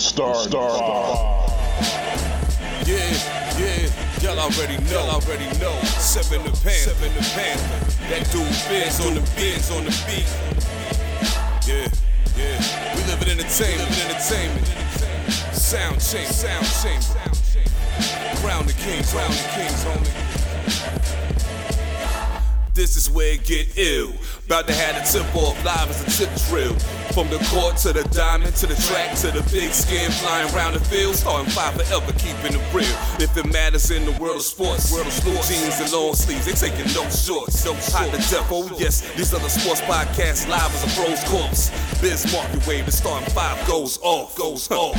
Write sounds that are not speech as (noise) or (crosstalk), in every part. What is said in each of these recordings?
The Star Star. Yeah, yeah, y'all already know, y'all already know. Seven the pan, seven the pan. That dude Biz on the beats on the beat. Yeah, yeah. We live in entertainment, entertainment. Sound change, sound change. Crown the kings, crown the kings, homie. This is where it get ill. About to have the tip off live as a tip drill. From the court to the diamond to the track to the big skin flying around the field. Starting five forever, keeping it real. If it matters in the world of sports, world of sports. jeans and long sleeves, they taking no shorts. No hot to death. Oh yes, these other sports podcasts live as a pros course. Biz market wave, the starting five goes off, goes off.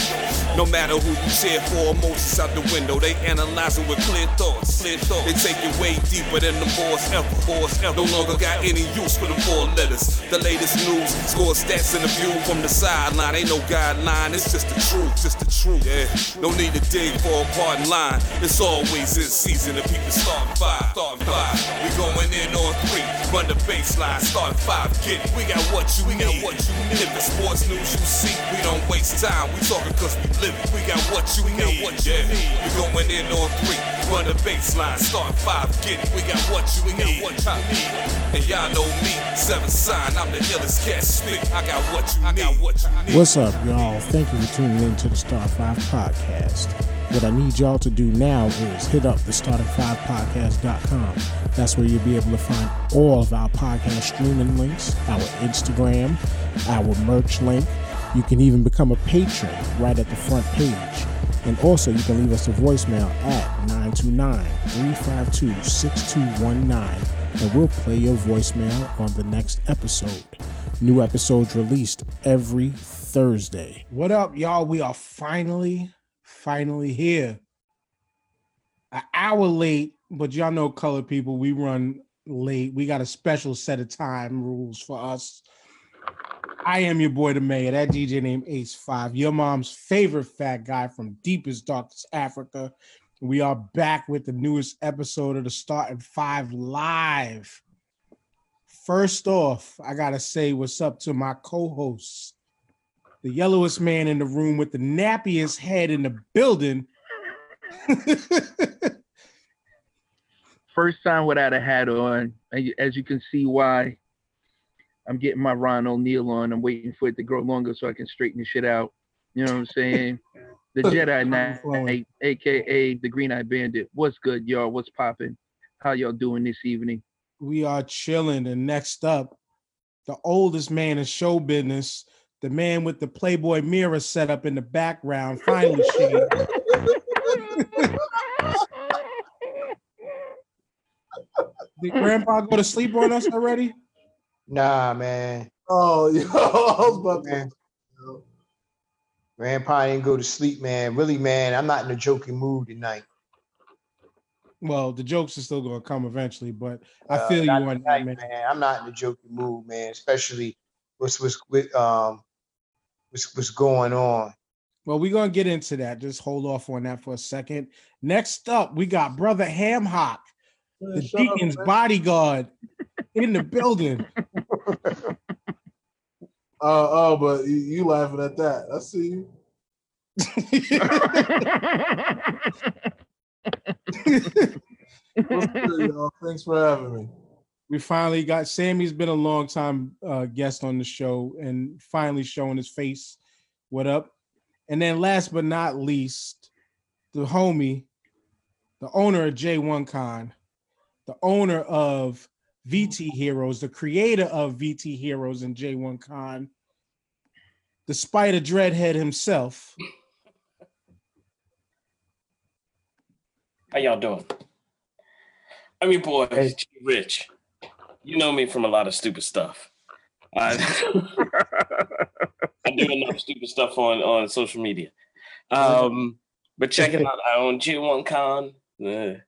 No matter who you cheer for, emotions out the window. They analyzing with clear thoughts, clear thoughts. They take it way deeper than the boys ever, boys ever. No longer got any use for the four letters. The latest news, score stats and the view from the sideline. Ain't no guideline, it's just the truth, just the truth. Yeah, no need to dig for a pardon line. It's always in season. The people start five, start five. We going in on three, run the baseline, start five. Get it. We got what you we got what you need. If it's sports news you see, we don't waste time. We talking cause we live it. We got what you we got what you need. We going in on three, run the baseline, start five. Get it. We got what you we got what you need. And y'all know me, seven sign. I'm the illest cat spit. I got what you I got what you need. What's up, y'all? Thank you for tuning in to the Star 5 podcast. What I need y'all to do now is hit up the starting5podcast.com. That's where you'll be able to find all of our podcast streaming links, our Instagram, our merch link. You can even become a patron right at the front page. And also, you can leave us a voicemail at 929 352 6219, and we'll play your voicemail on the next episode. New episodes released every Thursday. What up, y'all? We are finally, finally here. An hour late, but y'all know color people, we run late. We got a special set of time rules for us. I am your boy, the mayor. That DJ named Ace Five, your mom's favorite fat guy from deepest, darkest Africa. We are back with the newest episode of the Starting Five Live. First off, I gotta say what's up to my co-hosts, the yellowest man in the room with the nappiest head in the building. (laughs) First time without a hat on. As you can see why I'm getting my Ron O'Neal on. I'm waiting for it to grow longer so I can straighten the shit out. You know what I'm saying? (laughs) The Jedi Knight, aka the Green Eye Bandit. What's good, y'all? What's popping? How y'all doing this evening? We are chilling. And next up, the oldest man in show business, the man with the Playboy mirror set up in the background, finally shaved. (laughs) Did Grandpa go to sleep on us already? Nah, man. Oh, (laughs) yo, I was about Man. Grandpa didn't go to sleep, man. Really, man, I'm not in a joking mood tonight. Well, the jokes are still going to come eventually, but I Uh, feel you on tonight, that, man. man. I'm not in a joking mood, man. Especially what's what's with um what's what's going on. Well, we're gonna get into that. Just hold off on that for a second. Next up, we got brother Ham Hock, the Shut up, deacon's man. bodyguard, in the (laughs) building. Uh, oh, but you, you laughing at that. I see you. (laughs) (laughs) Good? Thanks for having me. we finally got Sammy's been a long time uh, guest on the show and finally showing his face. What up? And then last but not least, the homie, the owner of J1 Con, the owner of VT Heroes, the creator of VT Heroes and J1 Con, the Spider Dreadhead himself. How y'all doing? I'm your boy, Hey. Rich. You know me from a lot of stupid stuff. I, (laughs) I do enough stupid stuff on, on social media. Um, but check it out. I own J1 Con, the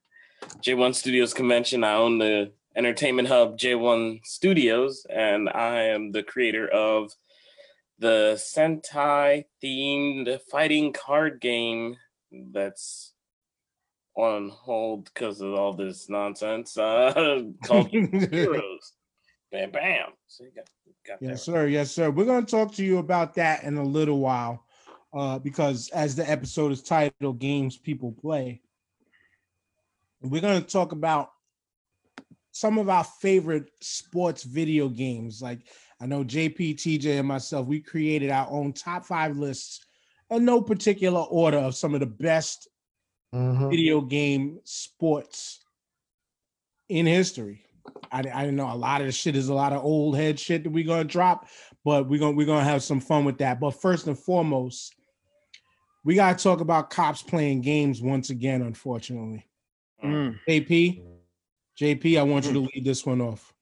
J1 Studios convention. I own the entertainment hub J1 Studios, and I am the creator of the Sentai themed fighting card game that's on hold because of all this nonsense uh, (laughs) called Heroes. Bam, bam. So you got, got Yes, sir. Yes, sir. We're going to talk to you about that in a little while. uh, because as the episode is titled "Games People Play," we're going to talk about some of our favorite sports video games. Like I know JP, TJ, and myself, we created our own top five lists in no particular order of some of the best Mhm. video game sports in history. I, I don't know a lot of the shit is a lot of old head shit that we're gonna drop, but we're gonna we're gonna have some fun with that. But first and foremost, we gotta talk about cops playing games once again, unfortunately. Mm. JP, JP, I want you to lead this one off.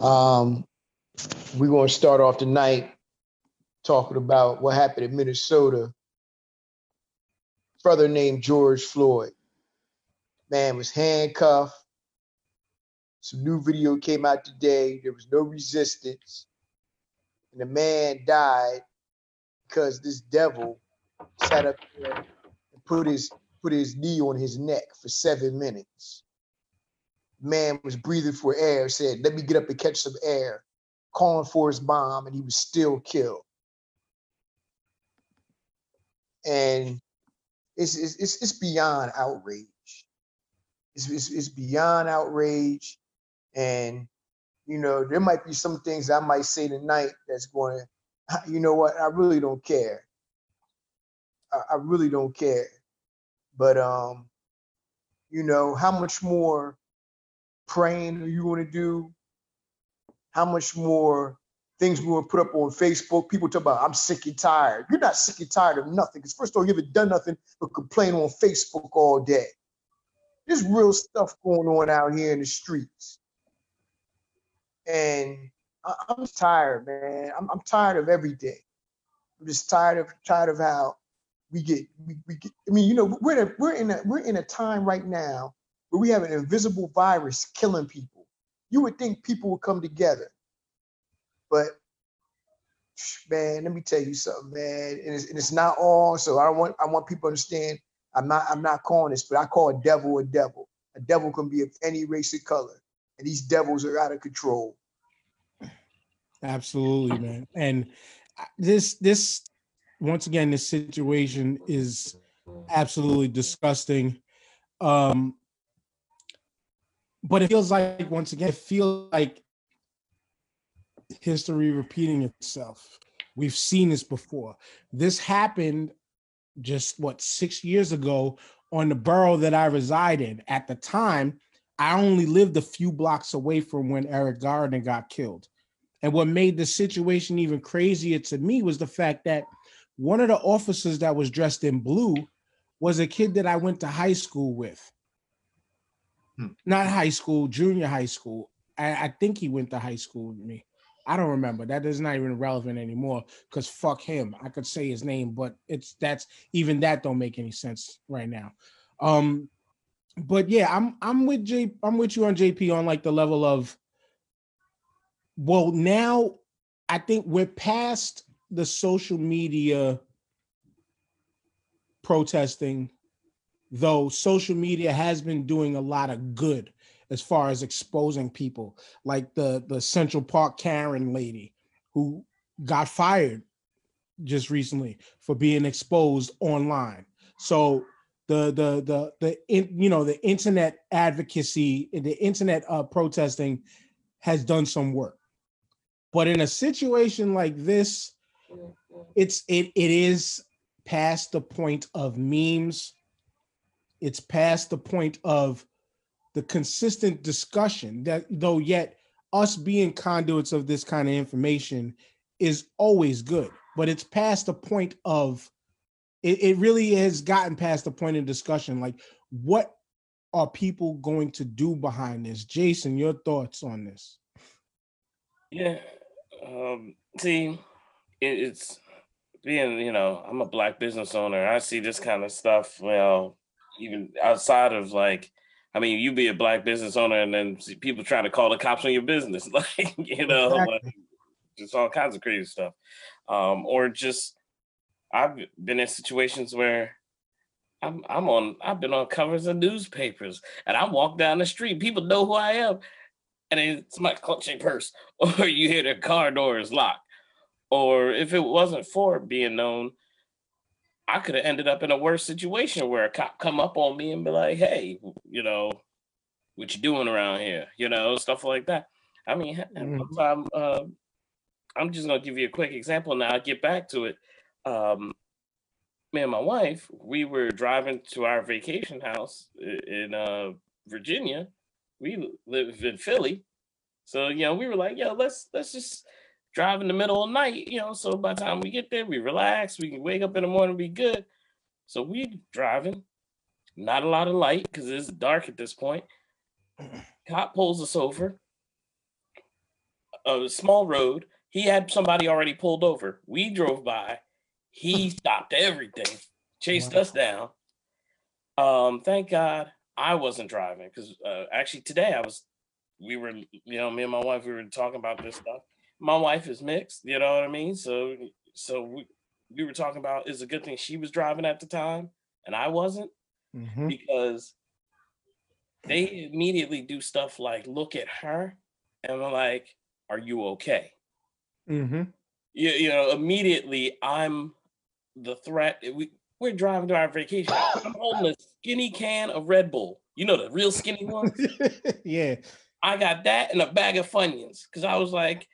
Um, we're going to start off tonight talking about what happened in Minnesota. Brother named George Floyd. Man was handcuffed. Some new video came out today. There was no resistance. And the man died because this devil sat up there and put his put his knee on his neck for seven minutes man was breathing for air, said, Let me get up and catch some air, calling for his mom, and he was still killed. And it's it's it's, beyond outrage. It's, it's it's beyond outrage. And you know, there might be some things I might say tonight that's going, (laughs) you know what, I really don't care. I, I really don't care. But um, you know, how much more praying are you going to do? How much more things we're going to put up on Facebook? People talk about, I'm sick and tired. You're not sick and tired of nothing. Because first of all, you haven't done nothing but complain on Facebook all day. There's real stuff going on out here in the streets. And I, I'm tired, man. I'm, I'm tired of every day. I'm just tired of tired of how we get we, we get. I mean, you know, we're in a, we're in a we're in a time right now where we have an invisible virus killing people. You would think people would come together. But man, let me tell you something, man. And it's, and it's not all. So I want I want people to understand. I'm not I'm not calling this, but I call a devil a devil. A devil can be of any race or color, and these devils are out of control. Absolutely, man. And uh, this this once again, this situation is absolutely disgusting. Um, but it feels like once again, it feels like history repeating itself. We've seen this before. This happened just what six years ago on the borough that I reside in. At the time, I only lived a few blocks away from when Eric Garner got killed. And what made the situation even crazier to me was the fact that one of the officers that was dressed in blue was a kid that I went to high school with. Hmm. Not high school, junior high school. I, I think he went to high school with me. I don't remember. That is not even relevant anymore because fuck him. I could say his name, but it's that's even that don't make any sense right now. Um, but yeah, I'm I'm with J I'm with you on JP on like the level of well, now I think we're past the social media protesting, though social media has been doing a lot of good as far as exposing people, like the the Central Park Karen lady who got fired just recently for being exposed online. So the the the the in, you know the internet advocacy, the internet uh, protesting has done some work. But in a situation like this, it's it it is past the point of memes. It's past the point of the consistent discussion that though yet us being conduits of this kind of information is always good, but it's past the point of it, it really has gotten past the point of discussion. Like, what are people going to do behind this? Jason, your thoughts on this? Yeah. Um, see, it, it's being, you know, I'm a black business owner. I see this kind of stuff, well, even outside of like, I mean, you be a black business owner and then see people trying to call the cops on your business. (laughs) Like, you know, Exactly. like, just all kinds of crazy stuff. Um, or just, I've been in situations where I'm I'm on I've been on covers of newspapers and I walk down the street, people know who I am, and it's my clutching purse, (laughs) or you hear the car door is locked, or if it wasn't for being known, I could have ended up in a worse situation where a cop come up on me and be like, "Hey, you know, what you doing around here?" You know, stuff like that. I mean, Mhm. one time, uh, I'm just gonna give you a quick example. Now I get back to it. Um, me and my wife, we were driving to our vacation house in uh, Virginia. We live in Philly, so you know we were like, "Yo, let's let's just drive in the middle of the night." You know, so by the time we get there, we relax. We can wake up in the morning, be good. So we driving, not a lot of light because it's dark at this point. (clears throat) Cop pulls us over. A small road. He had somebody already pulled over. We drove by. He (laughs) stopped everything, chased Wow. us down. Um, thank God I wasn't driving because uh, actually today I was. We were, you know, me and my wife, we were talking about this stuff. My wife is mixed, you know what I mean. So, so we we were talking about it's a good thing she was driving at the time and I wasn't Mhm. because they immediately do stuff like look at her and we're like, "Are you okay?" Mhm. You, you know, immediately I'm the threat. We we're driving to our vacation. I'm holding a skinny can of Red Bull. You know the real skinny one. (laughs) yeah. I got that and a bag of Funyuns because I was like,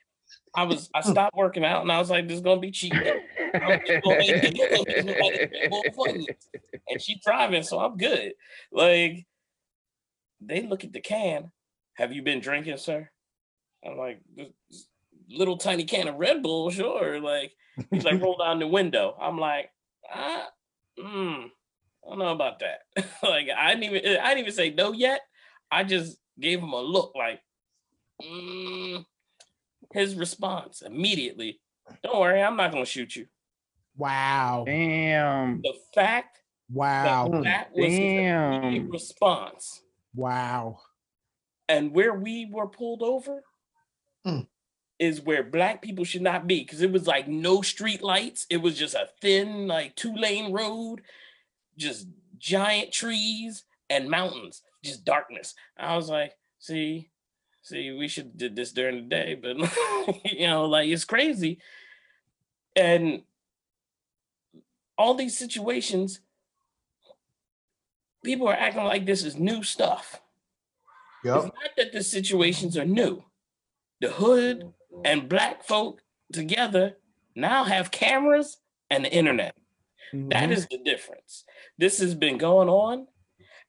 I was I stopped working out and I was like, this is gonna be cheap. I'm just gonna make it- I'm just gonna make it Red Bull Funyuns. And she's driving, so I'm good. Like they look at the can. Have you been drinking, sir? I'm like, little tiny can of Red Bull, sure. Like he's like, roll down the window. I'm like, ah, mm, I don't know about that. (laughs) like I didn't even I didn't even say no yet. I just gave him a look like mm. His response immediately. Don't worry, I'm not gonna shoot you. Wow. Damn. The fact Wow. that that was his immediate Damn. response Wow. and where we were pulled over Mm. is where black people should not be because it was like no street lights. It was just a thin, like two lane road, just giant trees and mountains, just darkness. I was like, see, see, we should did this during the day, but (laughs) you know, like it's crazy. And all these situations, people are acting like this is new stuff. Yep. It's not that the situations are new. The hood and black folk together now have cameras and the internet. That Mhm. is the difference. This has been going on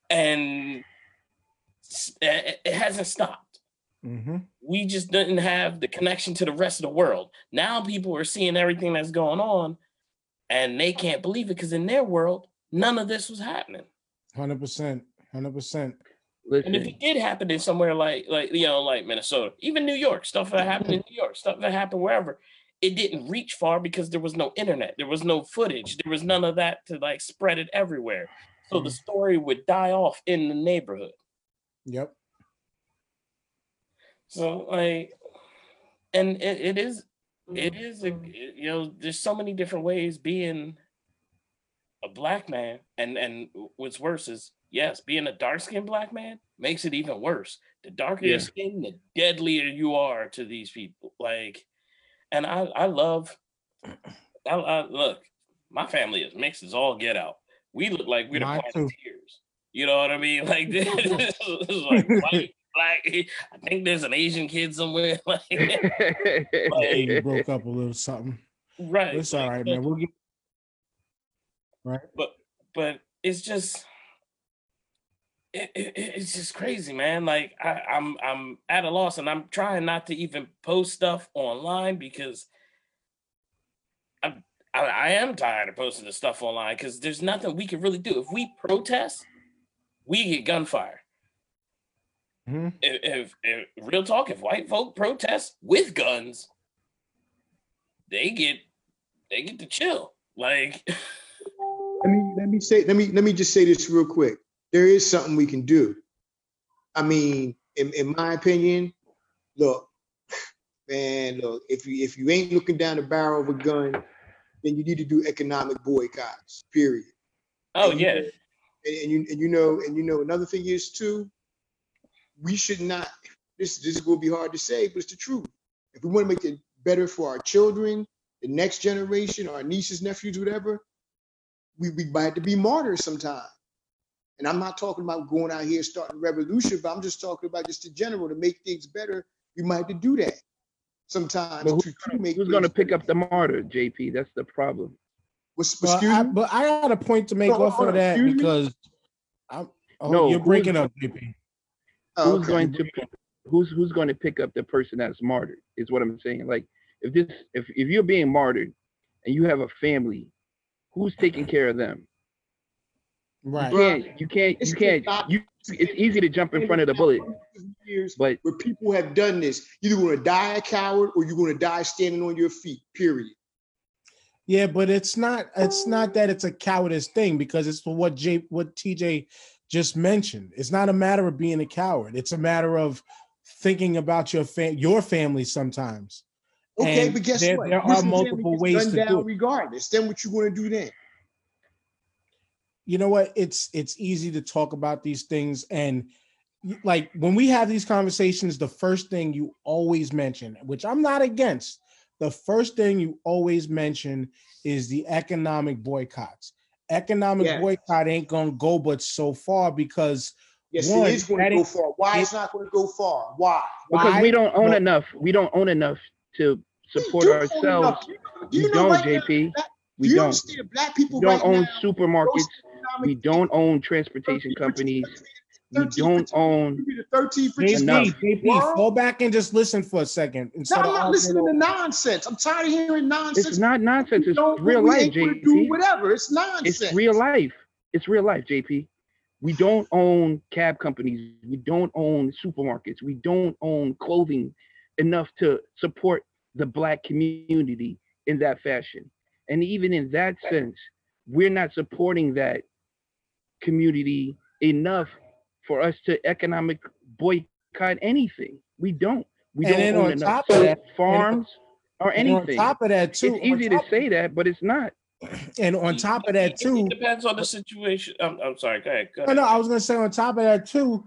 and it hasn't stopped. Mhm. We just didn't have the connection to the rest of the world. Now people are seeing everything that's going on and they can't believe it because in their world, none of this was happening. 100%. 100%. And if it did happen in somewhere like like you know like Minnesota, even New York, stuff that happened in New York, stuff that happened wherever, it didn't reach far because there was no internet, there was no footage, there was none of that to like spread it everywhere. So the story would die off in the neighborhood. Yep. So like, and it, it is, it is a mm-hmm. you know there's so many different ways being a black man, and and what's worse is yes, being a dark skinned black man makes it even worse. The darker Yeah. your skin, the deadlier you are to these people. Like, and I I love, I, I look, my family is mixed as all get out. We look like we're the Mine. Planeteers. You know what I mean? (laughs) Like (laughs) this, is like white, black. (laughs) I think there's an Asian kid somewhere. (laughs) Like, (laughs) Hey, you broke up a little something. right. It's all right, but- man. We'll get right. but but it's just it, it, it's just crazy man like I, i'm i'm at a loss and i'm trying not to even post stuff online because i'm i, I am tired of posting the stuff online because there's nothing we can really do if we protest we get gunfire Mhm. if, if, if real talk if white folk protest with guns they get they get to chill like (laughs) Let me let me say let me let me just say this real quick. There is something we can do. I mean, in, in my opinion, look, (sighs) man, look, if you if you ain't looking down the barrel of a gun, then you need to do economic boycotts. Period. oh And yeah know- and, and you and you know and you know another thing is too, we should not. This this will be hard to say, but it's the truth. If we want to make it better for our children the next generation, our nieces, nephews, whatever, we, we might have to be martyrs sometime. And I'm not talking about going out here starting a revolution, but I'm just talking about just in general to make things better. We might have to do that sometimes. But who's to, gonna, who's gonna pick better. up the martyr, JP? That's the problem. What's, But excuse I, me? but I got a point to make Hold on, off of that excuse me? because I'm. Oh, No, you're breaking up, JP. Oh, who's okay. going to pick, who's who's going to pick up the person that's martyred? Is what I'm saying. Like if this if if you're being martyred and you have a family, who's taking care of them? Right. You can't. You can't. It's You can't. not- You. It's easy to jump in front of the bullet, Years but where people have done this. You're going to die a coward or you're going to die standing on your feet. Period. Yeah, but it's not. It's not that it's a cowardice thing because it's what J what TJ just mentioned. It's not a matter of being a coward. It's a matter of thinking about your fam your family sometimes. Okay, And but guess there- what? there are multiple ways to do it. regardless. Then what you going to do then? you know what it's it's easy to talk about these things and like when we have these conversations the first thing you always mention which i'm not against the first thing you always mention is the economic boycotts economic Yes. boycott ain't gonna go but so far because Yes, One, it is gonna go is- far. Why it's not going to go far? Why? because why- we don't own no, enough. We don't own enough to support You own ourselves. enough. Do We know don't, right now, JP. black- We do you don't. black people We don't right own now, supermarkets. We don't own transportation 13, companies. We 13, don't own. be the 13th richest Enough. JP, country in the JP, fall back and just listen for a second. No, I'm not listening to nonsense. I'm tired of hearing nonsense. It's not nonsense. It's real life, gonna do JP. whatever. It's nonsense. It's real life. It's real life, JP. We don't own cab companies. We don't own supermarkets. We don't own clothing enough to support the black community in that fashion. And even in that sense, we're not supporting that community enough for us to economic boycott anything. We don't. We And don't then own on enough top of that- farms or anything. on anything. top of that, too, it's easy to say that, but it's not. (clears throat) and on top of that, too, It depends on the situation. I'm, I'm sorry. Go ahead. Go No, ahead. no, I was gonna say on top of that too,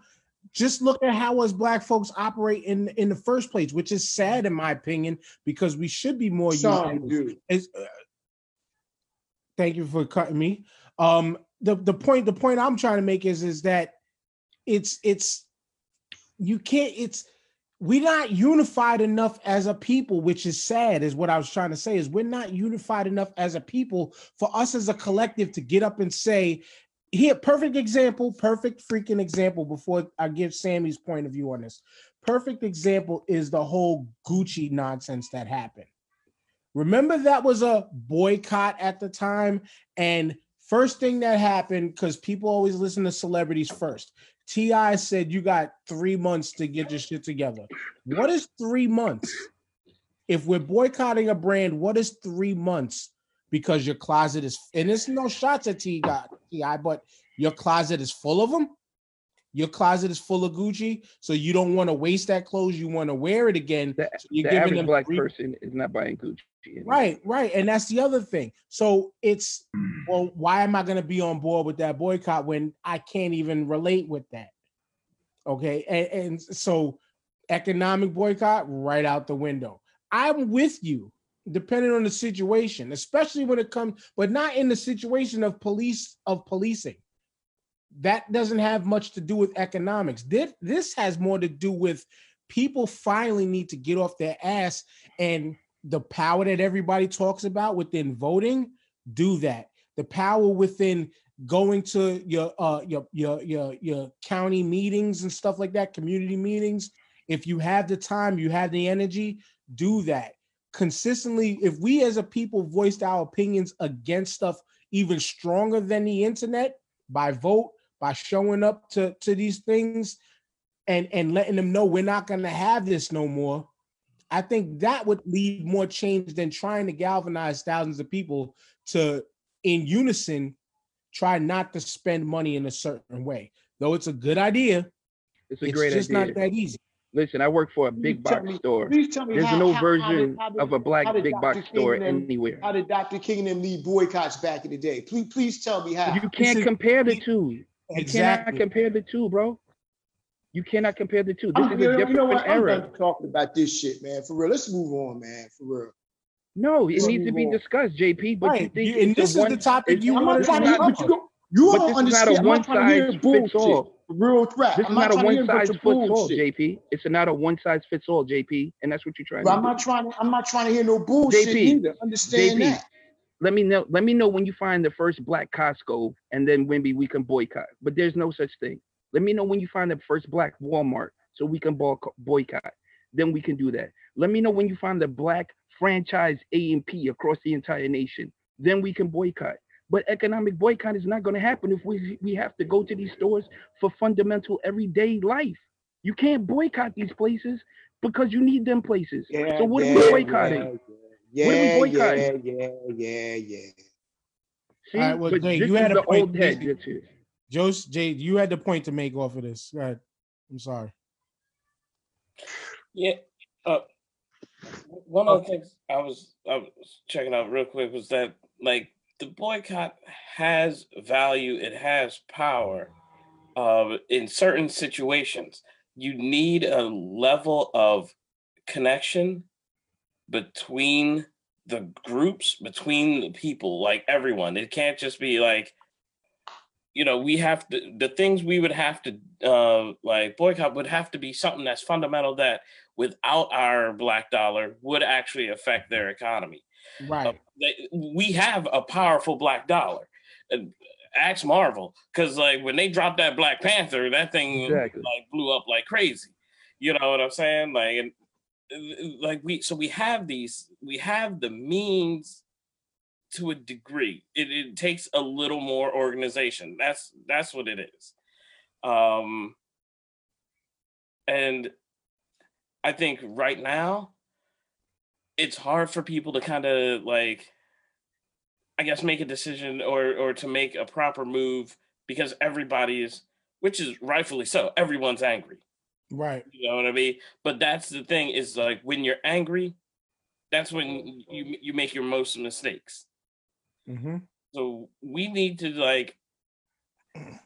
just look at how us black folks operate in in the first place, which is sad in my opinion, because we should be more Some united. It's, uh, thank you for cutting me. Um, the the point the point I'm trying to make is is that it's it's you can't it's we're not unified enough as a people, which is sad, is what I was trying to say. Is we're not unified enough as a people for us as a collective to get up and say, here, perfect example, perfect freaking example before I give Sammy's point of view on this. Perfect example is the whole Gucci nonsense that happened. Remember that was a boycott at the time. And first thing that happened, because people always listen to celebrities first. T.I. said you got three months to get your shit together. What is three months? If we're boycotting a brand, what is three months? Because your closet is, and it's no shots at T.I., but your closet is full of them. Your closet is full of Gucci, so you don't want to waste that clothes. You want to wear it again. The, So you're the giving average black three- person is not buying Gucci. anymore. Right, right. And that's the other thing. So it's hmm. well, why am I going to be on board with that boycott when I can't even relate with that? Okay. And, and so economic boycott right out the window. I'm with you, depending on the situation, especially when it comes, but not in the situation of police of policing. That doesn't have much to do with economics. This, this has more to do with people finally need to get off their ass and the power that everybody talks about within voting, do that. The power within going to your uh your your your your county meetings and stuff like that, community meetings. If you have the time, you have the energy, do that. Consistently, if we as a people voiced our opinions against stuff even stronger than the internet by vote, by showing up to, to these things and, and letting them know we're not gonna have this no more, I think that would lead more change than trying to galvanize thousands of people to, in unison, try not to spend money in a certain way. Though it's a good idea, It's a it's great just idea. not that easy. Listen, I work for a Please big tell box me- store. Please tell me There's how, no how- how version did- how did- of a black big box Dr. store King and them- anywhere. How did Dr. King and them lead boycotts back in the day? Please, please tell me how. You can't compare the two. You cannot compare the two, bro. You cannot compare the two. This I'm, is a know, you know different what? I'm era. done talking about this shit, man. For real, let's move on, man. For real. No, it This needs to be wrong. discussed, JP. But you think You- and it's a this is one, the topic you I'm wanted not to trying to hear, talk but you about. don't, you But don't this is not a understand. I'm trying to hear one-size bullshit. fits all. Real threat. This I'm is not not a one hear a bunch size of fits all. JP. It's not a one size fits all, JP, and that's what you're trying But to I'm do. not trying. To, I'm not trying to hear no bullshit JP, either. Understand JP, that. Let me know. Let me know when you find the first black Costco, and then maybe we can boycott. But there's no such thing. Let me know when you find the first black Walmart, so we can boycott. Then we can do that. Let me know when you find the black franchise A and P across the entire nation. Then we can boycott. But economic boycott is not going to happen if we we have to go to these stores for fundamental everyday life. You can't boycott these places because you need them places. Yeah, so what yeah, are we boycotting? Yeah, What are we yeah, boycotting? yeah, yeah, yeah, yeah. See, All right, well, but Jay, you had a point. old head. You- that's Jay, you had the point to make off of this. Go ahead. I'm sorry. Yeah. Uh, one of the things I was I was checking out real quick was that like the boycott has value, it has power. Uh, in certain situations, you need a level of connection between the groups, between the people, like everyone. It can't just be like, you know, we have to the things we would have to uh like boycott would have to be something that's fundamental that without our black dollar would actually affect their economy. Right. They, we have a powerful black dollar. Uh, Ask Marvel, because like when they dropped that Black Panther, that thing Exactly. like blew up like crazy. You know what I'm saying? Like, and uh, like we so we have these, we have the means to a degree. It, it takes a little more organization. That's that's what it is. Um, and I think right now it's hard for people to kind of like I guess make a decision or or to make a proper move because everybody is which is rightfully so. Everyone's angry. Right. You know what I mean? But that's the thing is like when you're angry, that's when you you make your most mistakes. Mm-hmm. So we need to like,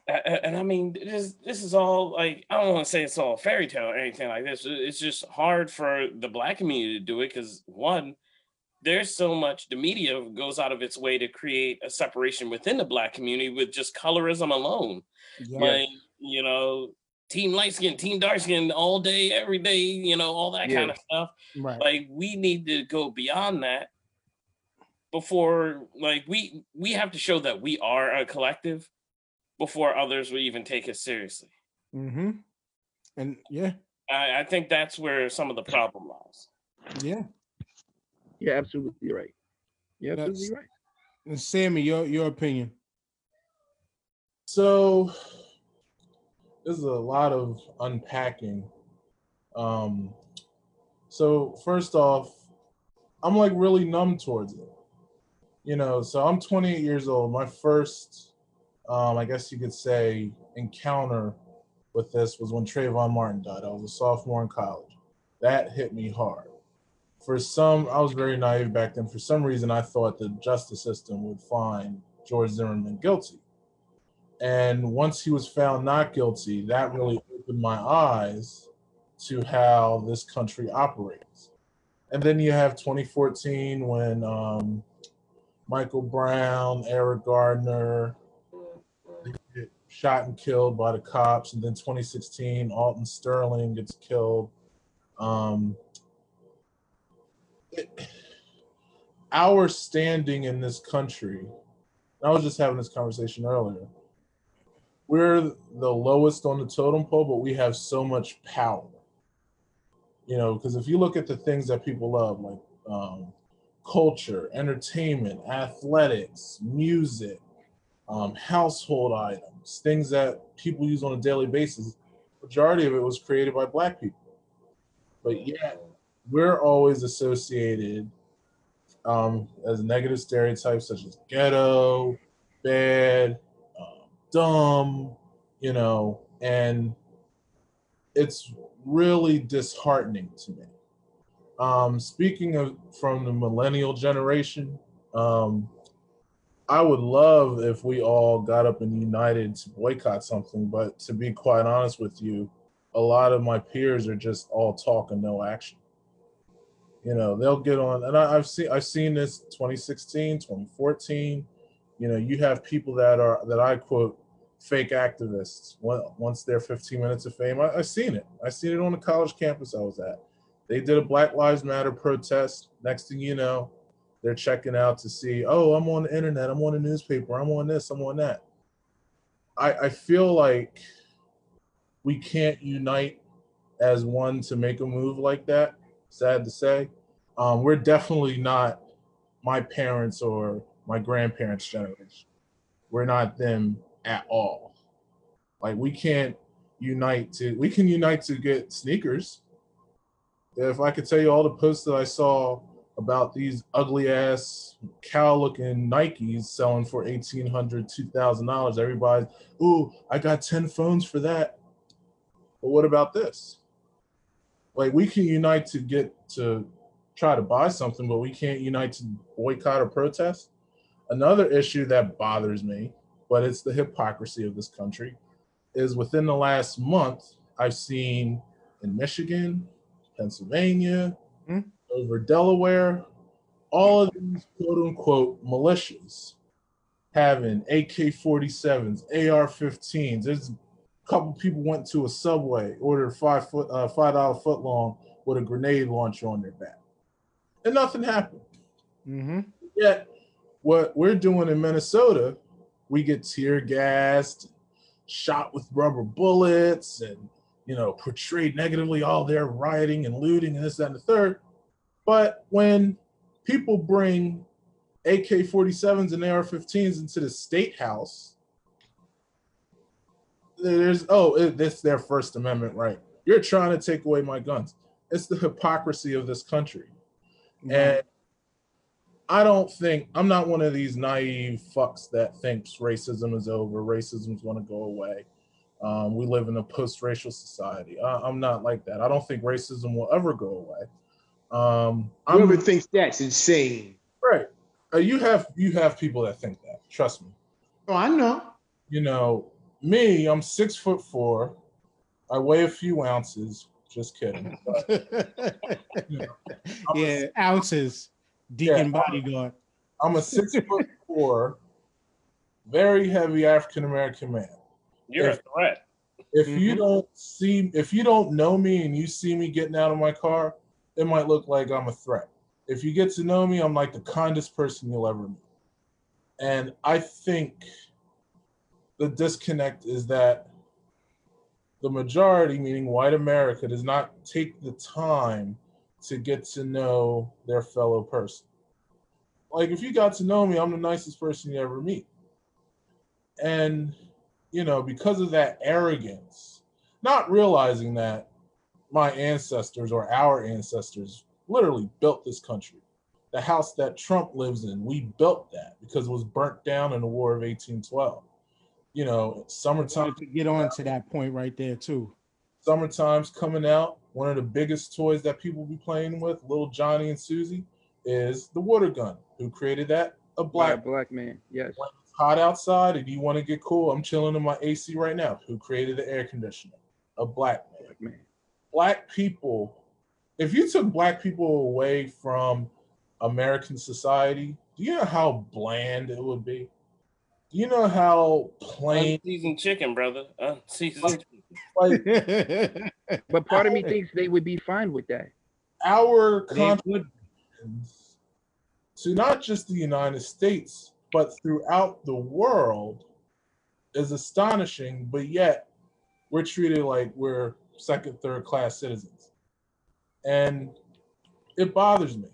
and I mean, this this is all like I don't want to say it's all fairy tale or anything like this. It's just hard for the black community to do it because one, there's so much the media goes out of its way to create a separation within the black community with just colorism alone. Yeah. Like you know, team light skin, team dark skin, all day, every day. You know, all that kind of stuff Right. like we need to go beyond that before like we we have to show that we are a collective before others will even take us seriously Mm-hmm. And yeah, i, I think that's where some of the problem lies yeah. You're absolutely right. You're That's- absolutely right. And Sammy, your your opinion. So this is a lot of unpacking. Um, so first off, I'm like really numb towards it. You know, so I'm 28 years old. My first, um, I guess you could say, encounter with this was when Trayvon Martin died. I was a sophomore in college. That hit me hard. For some, I was very naive back then. For some reason, I thought the justice system would find George Zimmerman guilty. And once he was found not guilty, that really opened my eyes to how this country operates. And then you have 2014 when um, Michael Brown, Eric Gardner shot and killed by the cops. And then 2016, Alton Sterling gets killed. Um, it- our standing in this country, I was just having this conversation earlier we're the lowest on the totem pole, but we have so much power. You know, because if you look at the things that people love, like um, culture, entertainment, athletics, music, um, household items, things that people use on a daily basis, majority of it was created by Black people. But yet, we're always associated um, as negative stereotypes such as ghetto, bad, dumb, you know, and it's really disheartening to me. Um, speaking of from the millennial generation, um, I would love if we all got up and united to boycott something, but to be quite honest with you, a lot of my peers are just all talk and no action. You know, they'll get on, and I, I've seen I've seen this 2016, 2014. You know, you have people that are that I quote fake activists. Once they're 15 minutes of fame, I, I've seen it. I seen it on the college campus I was at. They did a Black Lives Matter protest. Next thing you know, they're checking out to see, oh, I'm on the internet, I'm on the newspaper, I'm on this, I'm on that. I, I feel like we can't unite as one to make a move like that. Sad to say. Um, we're definitely not my parents or my grandparents' generation. We're not them at all. Like we can't unite to we can unite to get sneakers. If I could tell you all the posts that I saw about these ugly ass cow looking Nikes selling for $1,800, $2,000, everybody, ooh, I got 10 phones for that. But what about this? Like we can unite to get to try to buy something, but we can't unite to boycott or protest. Another issue that bothers me, but it's the hypocrisy of this country, is within the last month, I've seen in Michigan, Pennsylvania, Hmm? over Delaware, all of these quote unquote militias having AK 47s, AR 15s. There's a couple people went to a subway, ordered five foot, uh, five dollar foot long with a grenade launcher on their back, and nothing happened. Mm-hmm. Yet, what we're doing in Minnesota, we get tear gassed, shot with rubber bullets, and you know, portrayed negatively all their rioting and looting and this, that, and the third. But when people bring AK 47s and AR 15s into the state house, there's, oh, it, it's their First Amendment right. You're trying to take away my guns. It's the hypocrisy of this country. And I don't think I'm not one of these naive fucks that thinks racism is over, racism's going to go away. Um, we live in a post-racial society. I, I'm not like that. I don't think racism will ever go away. Um, I'm Whoever thinks that's insane. right. Uh, you have you have people that think that. Trust me. Oh, I know. You know me. I'm six foot four. I weigh a few ounces. Just kidding. But, (laughs) you know, I'm a yeah, ounces. Deacon Yeah. bodyguard. I'm a six foot four, very heavy African American man. You're a If- threat. If you Mhm. don't see, if you don't know me and you see me getting out of my car, it might look like I'm a threat. If you get to know me, I'm like the kindest person you'll ever meet. And I think the disconnect is that the majority, meaning white America, does not take the time to get to know their fellow person. Like if you got to know me, I'm the nicest person you ever meet. And you know, because of that arrogance, not realizing that my ancestors or our ancestors literally built this country. The house that Trump lives in, we built that because it was burnt down in the War of 1812. You know, summertime to get on to that point right there too. summertime's coming out. One of the biggest toys that people be playing with, little Johnny and Susie, is the water gun. Who created that? A Black black black man. Yes. when it's hot outside and you want to get cool, I'm chilling in my AC right now. Who created the air conditioner? A black man. Black man. Black people, if you took black people away from American society, do you know how bland it would be? Do you know how plain Unseasoned chicken, brother. Unseasoned chicken. Like (laughs) But part of me thinks they would be fine with that. our They contributions to not just the United States, but throughout the world is astonishing, but yet we're treated like we're second, third class citizens. And it bothers me.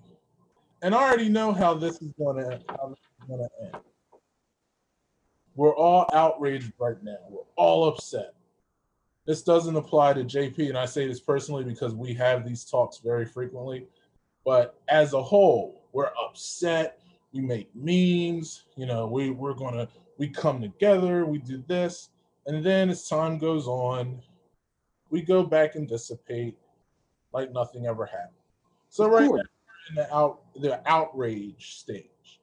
And I already know how this is gonna how this is gonna end. We're all outraged right now. We're all upset. This doesn't apply to JP, and I say this personally because we have these talks very frequently. But as a whole, we're upset. We make memes. You know, we we're gonna we come together. We do this, and then as time goes on, we go back and dissipate like nothing ever happened. So right now, we're in the out the outrage stage,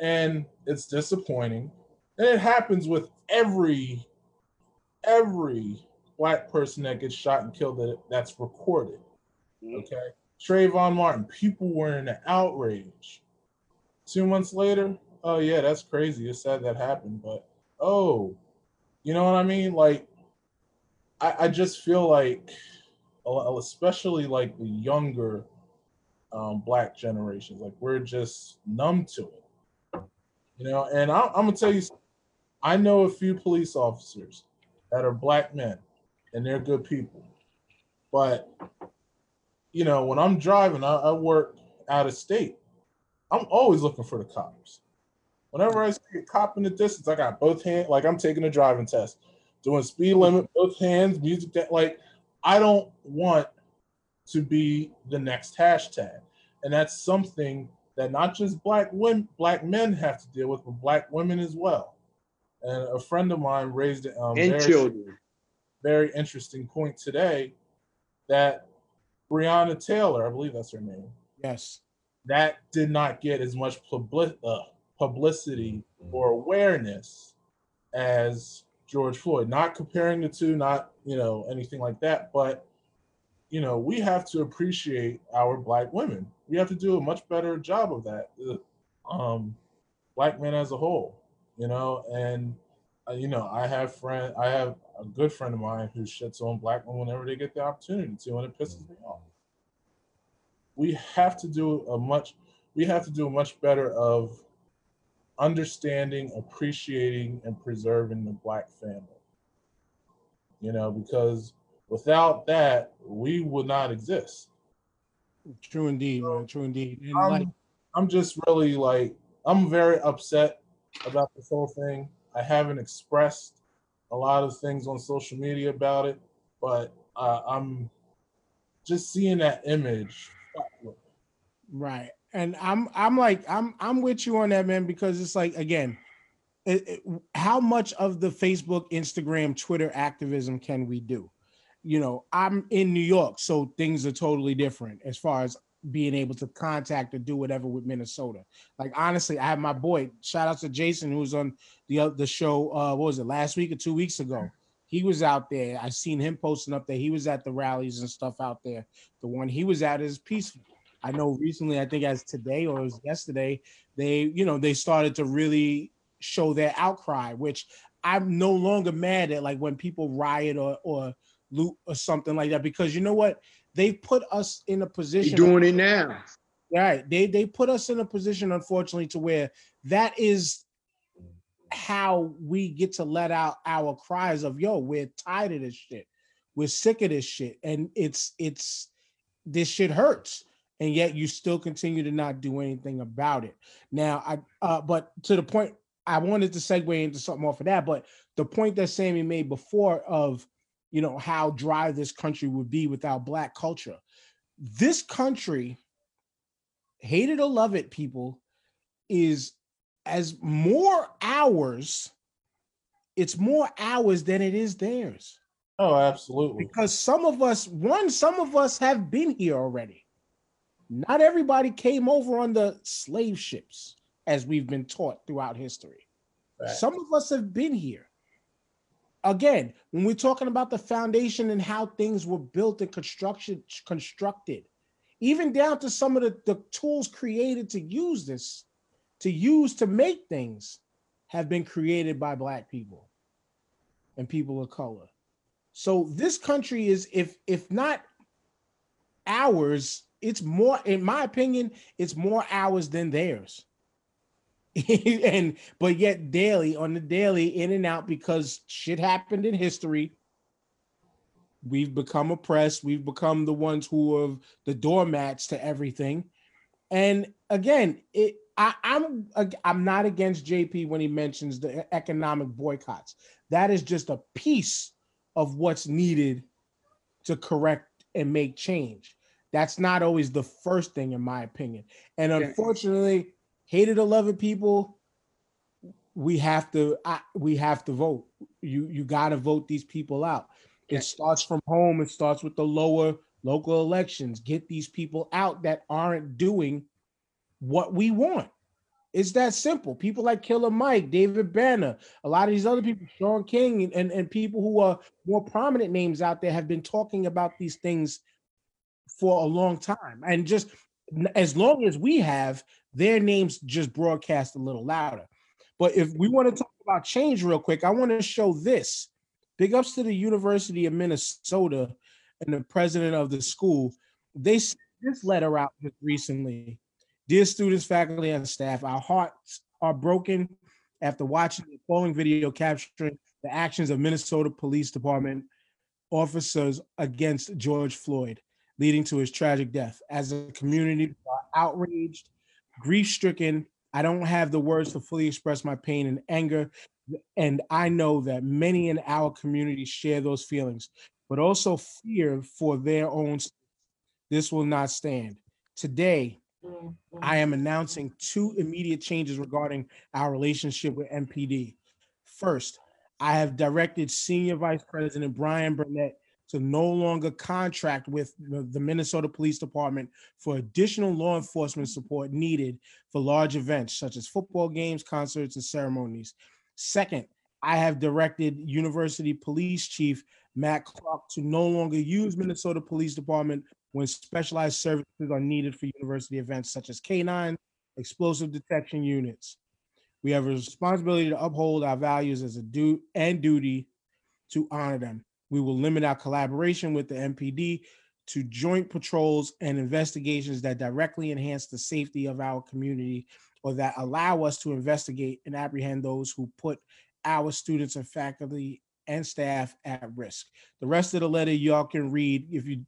and it's disappointing. And it happens with every every black person that gets shot and killed that that's recorded. Mhm. Okay. Trayvon Martin, people were in an outrage. Two months later, oh yeah, that's crazy. It's sad that happened, but oh, you know what I mean? Like, I, I just feel like, especially like the younger um, black generations, like we're just numb to it, you know. And I, I'm gonna tell you, I know a few police officers that are black men, and they're good people, but you know, when I'm driving, I, I work out of state. I'm always looking for the cops. Whenever I see a cop in the distance, I got both hands, like I'm taking a driving test, doing speed limit, both hands, music. That, like, I don't want to be the next hashtag, and that's something that not just black women, black men have to deal with, but black women as well. And a friend of mine raised it. Um, and children. Very interesting point today that Breonna Taylor, I believe that's her name. Yes. That did not get as much public, uh, publicity or awareness as George Floyd. Not comparing the two, not you know anything like that, but you know we have to appreciate our black women. We have to do a much better job of that. Um, black men as a whole, you know, and uh, you know I have friends, I have a good friend of mine who shits on black men whenever they get the opportunity to, and it pisses me off. We have to do a much, we have to do a much better of understanding, appreciating, and preserving the black family. You know, because without that, we would not exist. True indeed, man. True indeed. And I'm, like, I'm just really like, I'm very upset about this whole thing. I haven't expressed a lot of things on social media about it, but uh, I'm just seeing that image. right. And I'm I'm like I'm I'm with you on that, man, because it's like again, it, it, how much of the Facebook, Instagram, Twitter activism can we do? You know, I'm in New York, so things are totally different as far as being able to contact or do whatever with Minnesota. Like honestly, I have my boy. Shout out to Jason who was on the the show. Uh, what was it last week or two weeks ago? He was out there. I seen him posting up there. He was at the rallies and stuff out there. The one he was at is peaceful. I know recently, I think as today or yesterday, they you know they started to really show their outcry, which I'm no longer mad at like when people riot or or loot or something like that because you know what they put us in a position You're doing it now. Right. They they put us in a position, unfortunately, to where that is how we get to let out our cries of yo, we're tired of this shit. We're sick of this shit. And it's it's this shit hurts. And yet you still continue to not do anything about it. Now I uh but to the point I wanted to segue into something off of that, but the point that Sammy made before of you know how dry this country would be without black culture. This country, hate it or love it, people, is as more hours, it's more hours than it is theirs. Oh, absolutely. Because some of us, one, some of us have been here already. Not everybody came over on the slave ships, as we've been taught throughout history. Right. Some of us have been here again, when we're talking about the foundation and how things were built and construction constructed, even down to some of the, the tools created to use this, to use to make things, have been created by black people and people of color. So this country is, if if not ours, it's more, in my opinion, it's more ours than theirs. (laughs) and but yet daily on the daily in and out because shit happened in history. We've become oppressed. We've become the ones who are the doormats to everything. And again it I, i'm i'm not against jp when he mentions the economic boycotts. That is just a piece of what's needed to correct and make change. That's not always the first thing in my opinion. And unfortunately hate it or love people, we have to I, we have to vote. You you got to vote these people out. It starts from home. It starts with the lower local elections. Get these people out that aren't doing what we want. It's that simple. People like Killer Mike, David Banner, a lot of these other people, Shaun King, and, and people who are more prominent names out there have been talking about these things for a long time. And just as long as we have, their names just broadcast a little louder. But if we want to talk about change real quick, I want to show this. Big ups to the University of Minnesota and the president of the school. They sent this letter out just recently. Dear students, faculty, and staff, our hearts are broken after watching the following video capturing the actions of Minnesota Police Department officers against George Floyd, leading to his tragic death. As a community, we are outraged, grief stricken. I don't have the words to fully express my pain and anger. And I know that many in our community share those feelings, but also fear for their own. This will not stand. Today, I am announcing two immediate changes regarding our relationship with MPD. First, I have directed Senior Vice President Brian Burnett to no longer contract with the Minnesota Police Department for additional law enforcement support needed for large events such as football games, concerts, and ceremonies. Second, I have directed University Police Chief Matt Clerkin to no longer use Minnesota Police Department when specialized services are needed for university events such as K9, explosive detection units. We have a responsibility to uphold our values as a do and duty to honor them. We will limit our collaboration with the MPD to joint patrols and investigations that directly enhance the safety of our community or that allow us to investigate and apprehend those who put our students and faculty and staff at risk. The rest of the letter y'all can read if you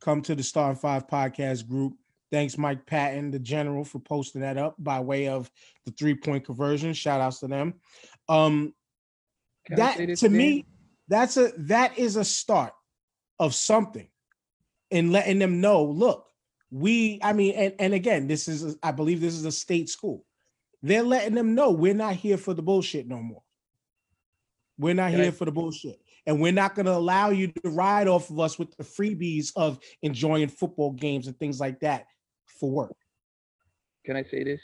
come to the Star Five podcast group. Thanks, Mike Patton, the general, for posting that up by way of the three point conversion. Shout outs to them. Um, that to me, that's a that is a start of something in letting them know, look, we, I mean, and, and again, this is, I believe this is a state school. They're letting them know we're not here for the bullshit no more. We're not here for the bullshit. And we're not going to allow you to ride off of us with the freebies of enjoying football games and things like that for work. Can I say this?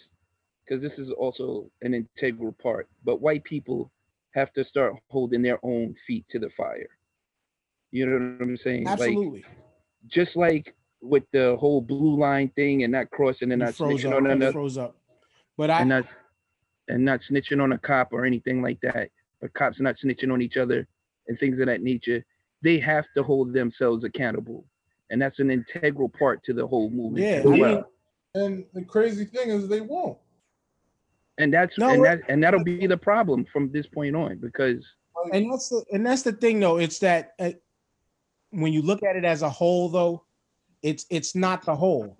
Because this is also an integral part. But white people have to start holding their own feet to the fire. You know what I'm saying? Like Absolutely. just like with the whole blue line thing and not crossing and You not snitching up. on another froze up. But I, and not and not snitching on a cop or anything like that. But cops not snitching on each other and things of that nature. They have to hold themselves accountable, and that's an integral part to the whole movement Yeah, as I mean- And the crazy thing is they won't. And that's No, and that and that'll be the problem from this point on because and that's the and that's the thing though it's that uh, when you look at it as a whole though it's it's not the whole.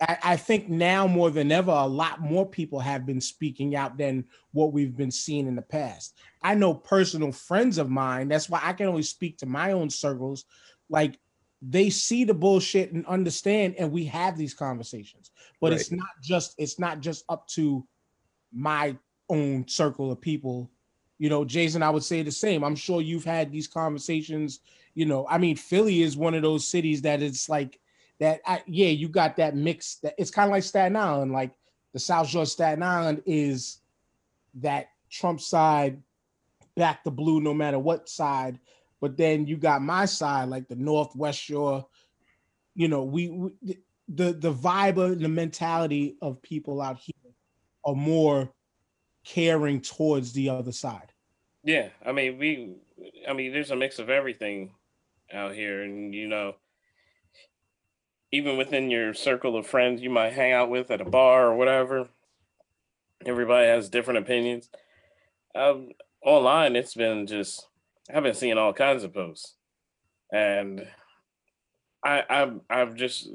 I, I think now more than ever a lot more people have been speaking out than what we've been seeing in the past. I know personal friends of mine that's why i can only speak to my own circles like they see the bullshit and understand and we have these conversations. But it's not just it's not just up to my own circle of people. You know jason i would say the same. I'm sure you've had these conversations you know. I mean philly is one of those cities that it's like that I, yeah you got that mix that it's kind of like staten island like the south shore staten island is that trump side back the blue no matter what side but then you got my side like the northwest shore. You know we, we the the vibe and the mentality of people out here are more caring towards the other side Yeah, I mean we I mean there's a mix of everything out here and you know even within your circle of friends you might hang out with at a bar or whatever everybody has different opinions. Um online it's been just I've been seeing all kinds of posts. And I I've I've just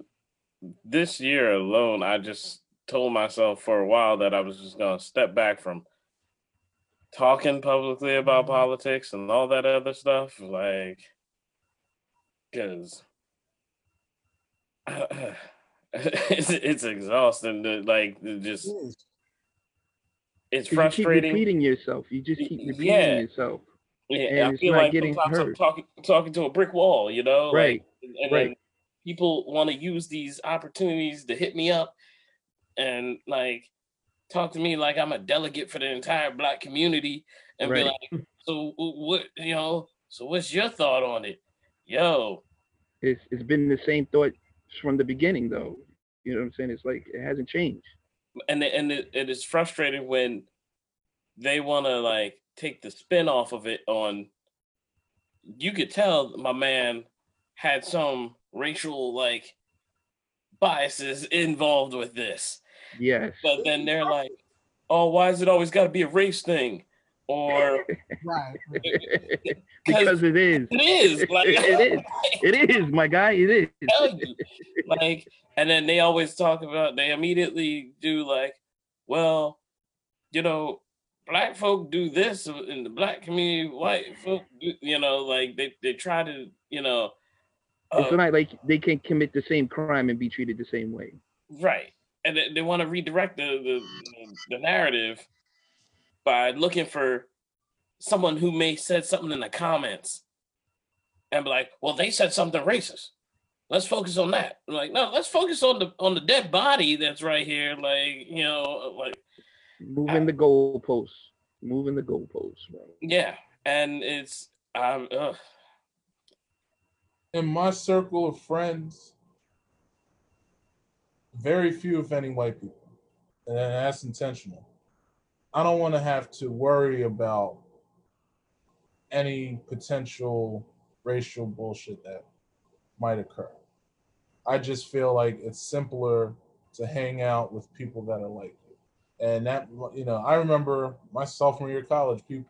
this year alone I just told myself for a while that I was just going to step back from talking publicly about mm-hmm. politics and all that other stuff like because (laughs) it's, it's exhausting to like to just it's 'cause you keep frustrating repeating yourself. You just keep repeating Yeah. yourself. yeah and i feel like getting sometimes i'm heard. talking talking to a brick wall you know Right, like, and, and right. people want to use these opportunities to hit me up and like talk to me like i'm a delegate for the entire black community and be like so what you know so what's your thought on it yo It's it's been the same thought from the beginning, though. You know what I'm saying? It's like it hasn't changed. And it, and it, it is frustrating when they want to like take the spin off of it on. You could tell my man had some racial like biases involved with this. Yes. But then they're like, "Oh, why is it always got to be a race thing?" Or (laughs) Right. because it is. it is like (laughs) it is. It is, my guy. It is. Like, and then they always talk about they immediately do like, well, you know, black folk do this in the black community, white folk, do, you know, like they they try to, you know, It's uh, not like they can commit the same crime and be treated the same way. right, and they, they want to redirect the, the the narrative by looking for someone who may said something in the comments and be like, well, they said something racist. Let's focus on that. I'm like, no, let's focus on the on the dead body that's right here. Like, you know, like Moving the goalposts. Moving the goalposts, bro. yeah, and it's um, ugh. in my circle of friends, very few, if any, white people, and that's intentional. I don't want to have to worry about any potential racial bullshit that might occur. I just feel like it's simpler to hang out with people that are like you. And that, you know, I remember my sophomore year of college, people,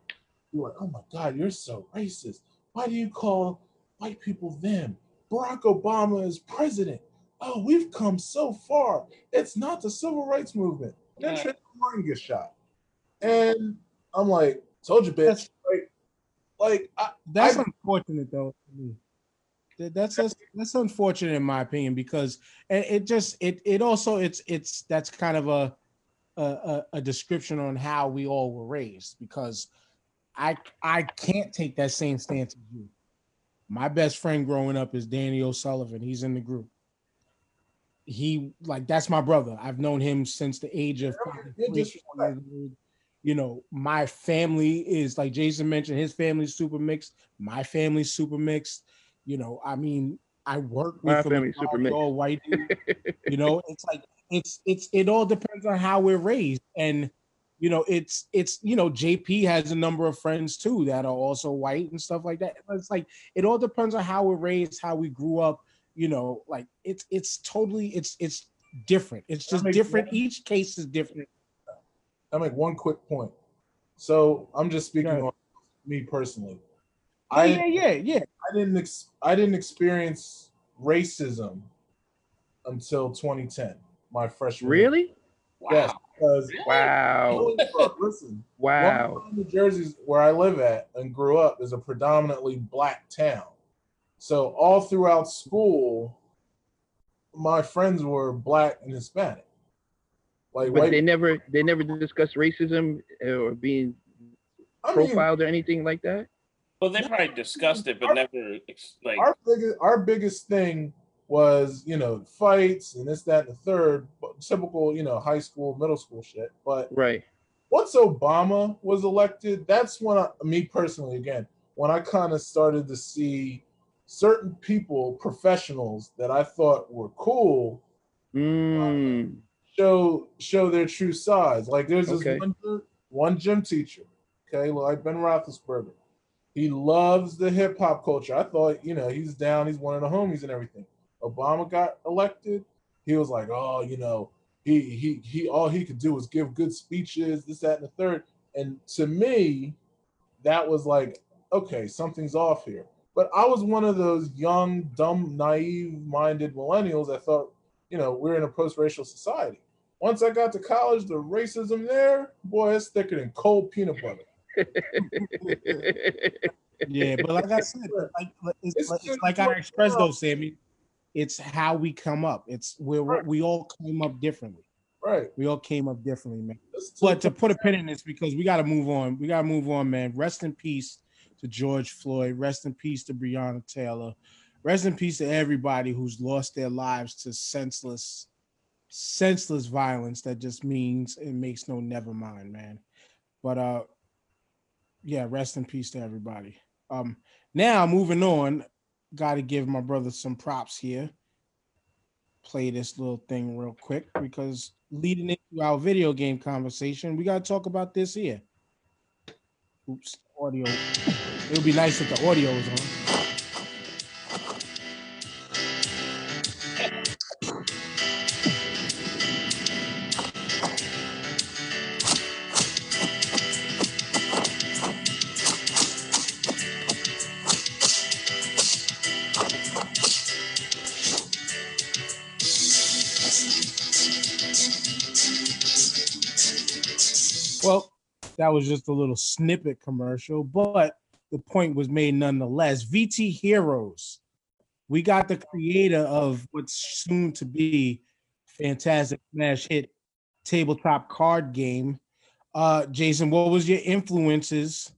were like, oh my God, you're so racist. Why do you call white people them? Barack Obama is president. Oh, we've come so far. It's not the civil rights movement. Then Yeah. Trayvon Martin gets shot. And I'm like, told you, bitch. Like, like I, That's I- unfortunate, though. That's that's that's unfortunate in my opinion because it, just it it also it's it's that's kind of a, a a a description on how we all were raised because I I can't take that same stance as you. My best friend growing up is Danny O'Sullivan. He's in the group. He like that's my brother. I've known him since the age of probably Yeah, three, disrespect. four years old. you know, my family is like Jason mentioned, his family's super mixed. My family's super mixed. You know, I mean, I work with a family's super mixed. all white. dude. (laughs) you know, it's like it's it's it all depends on how we're raised, and you know, it's it's you know, JP has a number of friends too that are also white and stuff like that. It's like it all depends on how we're raised, how we grew up. You know, like it's it's totally it's it's different. It's just makes different. sense. Each case is different. I make one quick point. So I'm just speaking Go ahead. on me personally. Yeah, I yeah, yeah, yeah. I didn't ex- I didn't experience racism until 2010, my freshman. year. Really? Yes, because Wow. listen, Wow. Long Island, New jerseys where I live at and grew up, is a predominantly black town. So all throughout school, my friends were black and Hispanic. Like But white, they never they never discussed racism or being I mean, profiled or anything like that. well, they probably discussed it, but never ex- like our biggest our biggest thing was you know fights and this that and the third typical you know high school middle school shit but Right. once obama was elected that's when I, me personally again when i kind of started to see certain people professionals that i thought were cool Mm. show show their true sides like there's this Okay. one, one gym teacher okay like ben roethlisberger he loves the hip hop culture. I thought, you know, he's down. He's one of the homies and everything. Obama got elected. He was like, oh, you know, he he he. All he could do was give good speeches, this, that, and the third. And to me, that was like, okay, something's off here. But I was one of those young, dumb, naive-minded millennials that thought, you know, we're in a post-racial society. Once I got to college, the racism there, boy, it's thicker than cold peanut butter. (laughs) Yeah, but like I said, like, like- it's, It's like, it's like I expressed though, uh, Sammy. It's how we come up. It's where Right. we all came up differently. Right. We all came up differently, man. But to put a pin in this, because we got to move on. We got to move on, man. Rest in peace to George Floyd. Rest in peace to Breonna Taylor. Rest in peace to everybody who's lost their lives to senseless, senseless violence that just means it makes no never mind, man. But uh, yeah, rest in peace to everybody. Um, now moving on, got to give my brother some props here. play this little thing real quick because leading into our video game conversation, we gotta talk about this here. Oops, audio. It would be nice if the audio was on. Well, that was just a little snippet commercial, but the point was made nonetheless. VT Heroes. We got the creator of what's soon to be fantastic smash hit tabletop card game. Uh Jason, what was your influences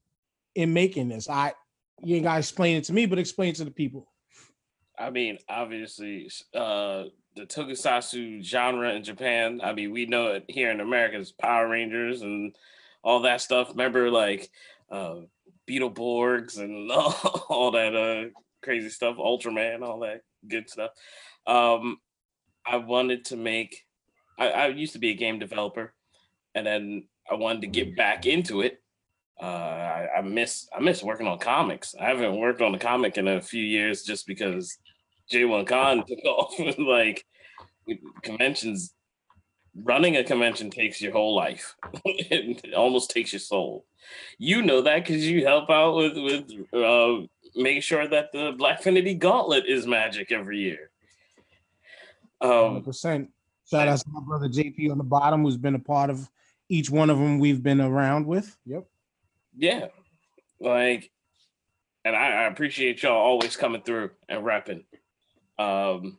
in making this? I you ain't gotta explain it to me, but explain it to the people. I mean, obviously, uh, the tokusatsu genre in Japan. I mean, we know it here in America as Power Rangers and all that stuff. Remember, like uh, Beetleborgs and (laughs) all, that uh, crazy stuff, Ultraman, all that good stuff. Um, I wanted to make. I, I used to be a game developer, and then I wanted to get back into it. Uh, I, I miss I miss working on comics. I haven't worked on a comic in a few years just because J1 Con (laughs) took off. (laughs) like conventions, running a convention takes your whole life. (laughs) it almost takes your soul. You know that because you help out with with uh, making sure that the Blackfinity Gauntlet is magic every year. Um, 100%. Shout out to my brother JP on the bottom, who's been a part of each one of them we've been around with. Yep. yeah, like, and I, I appreciate y'all always coming through and repping. Um,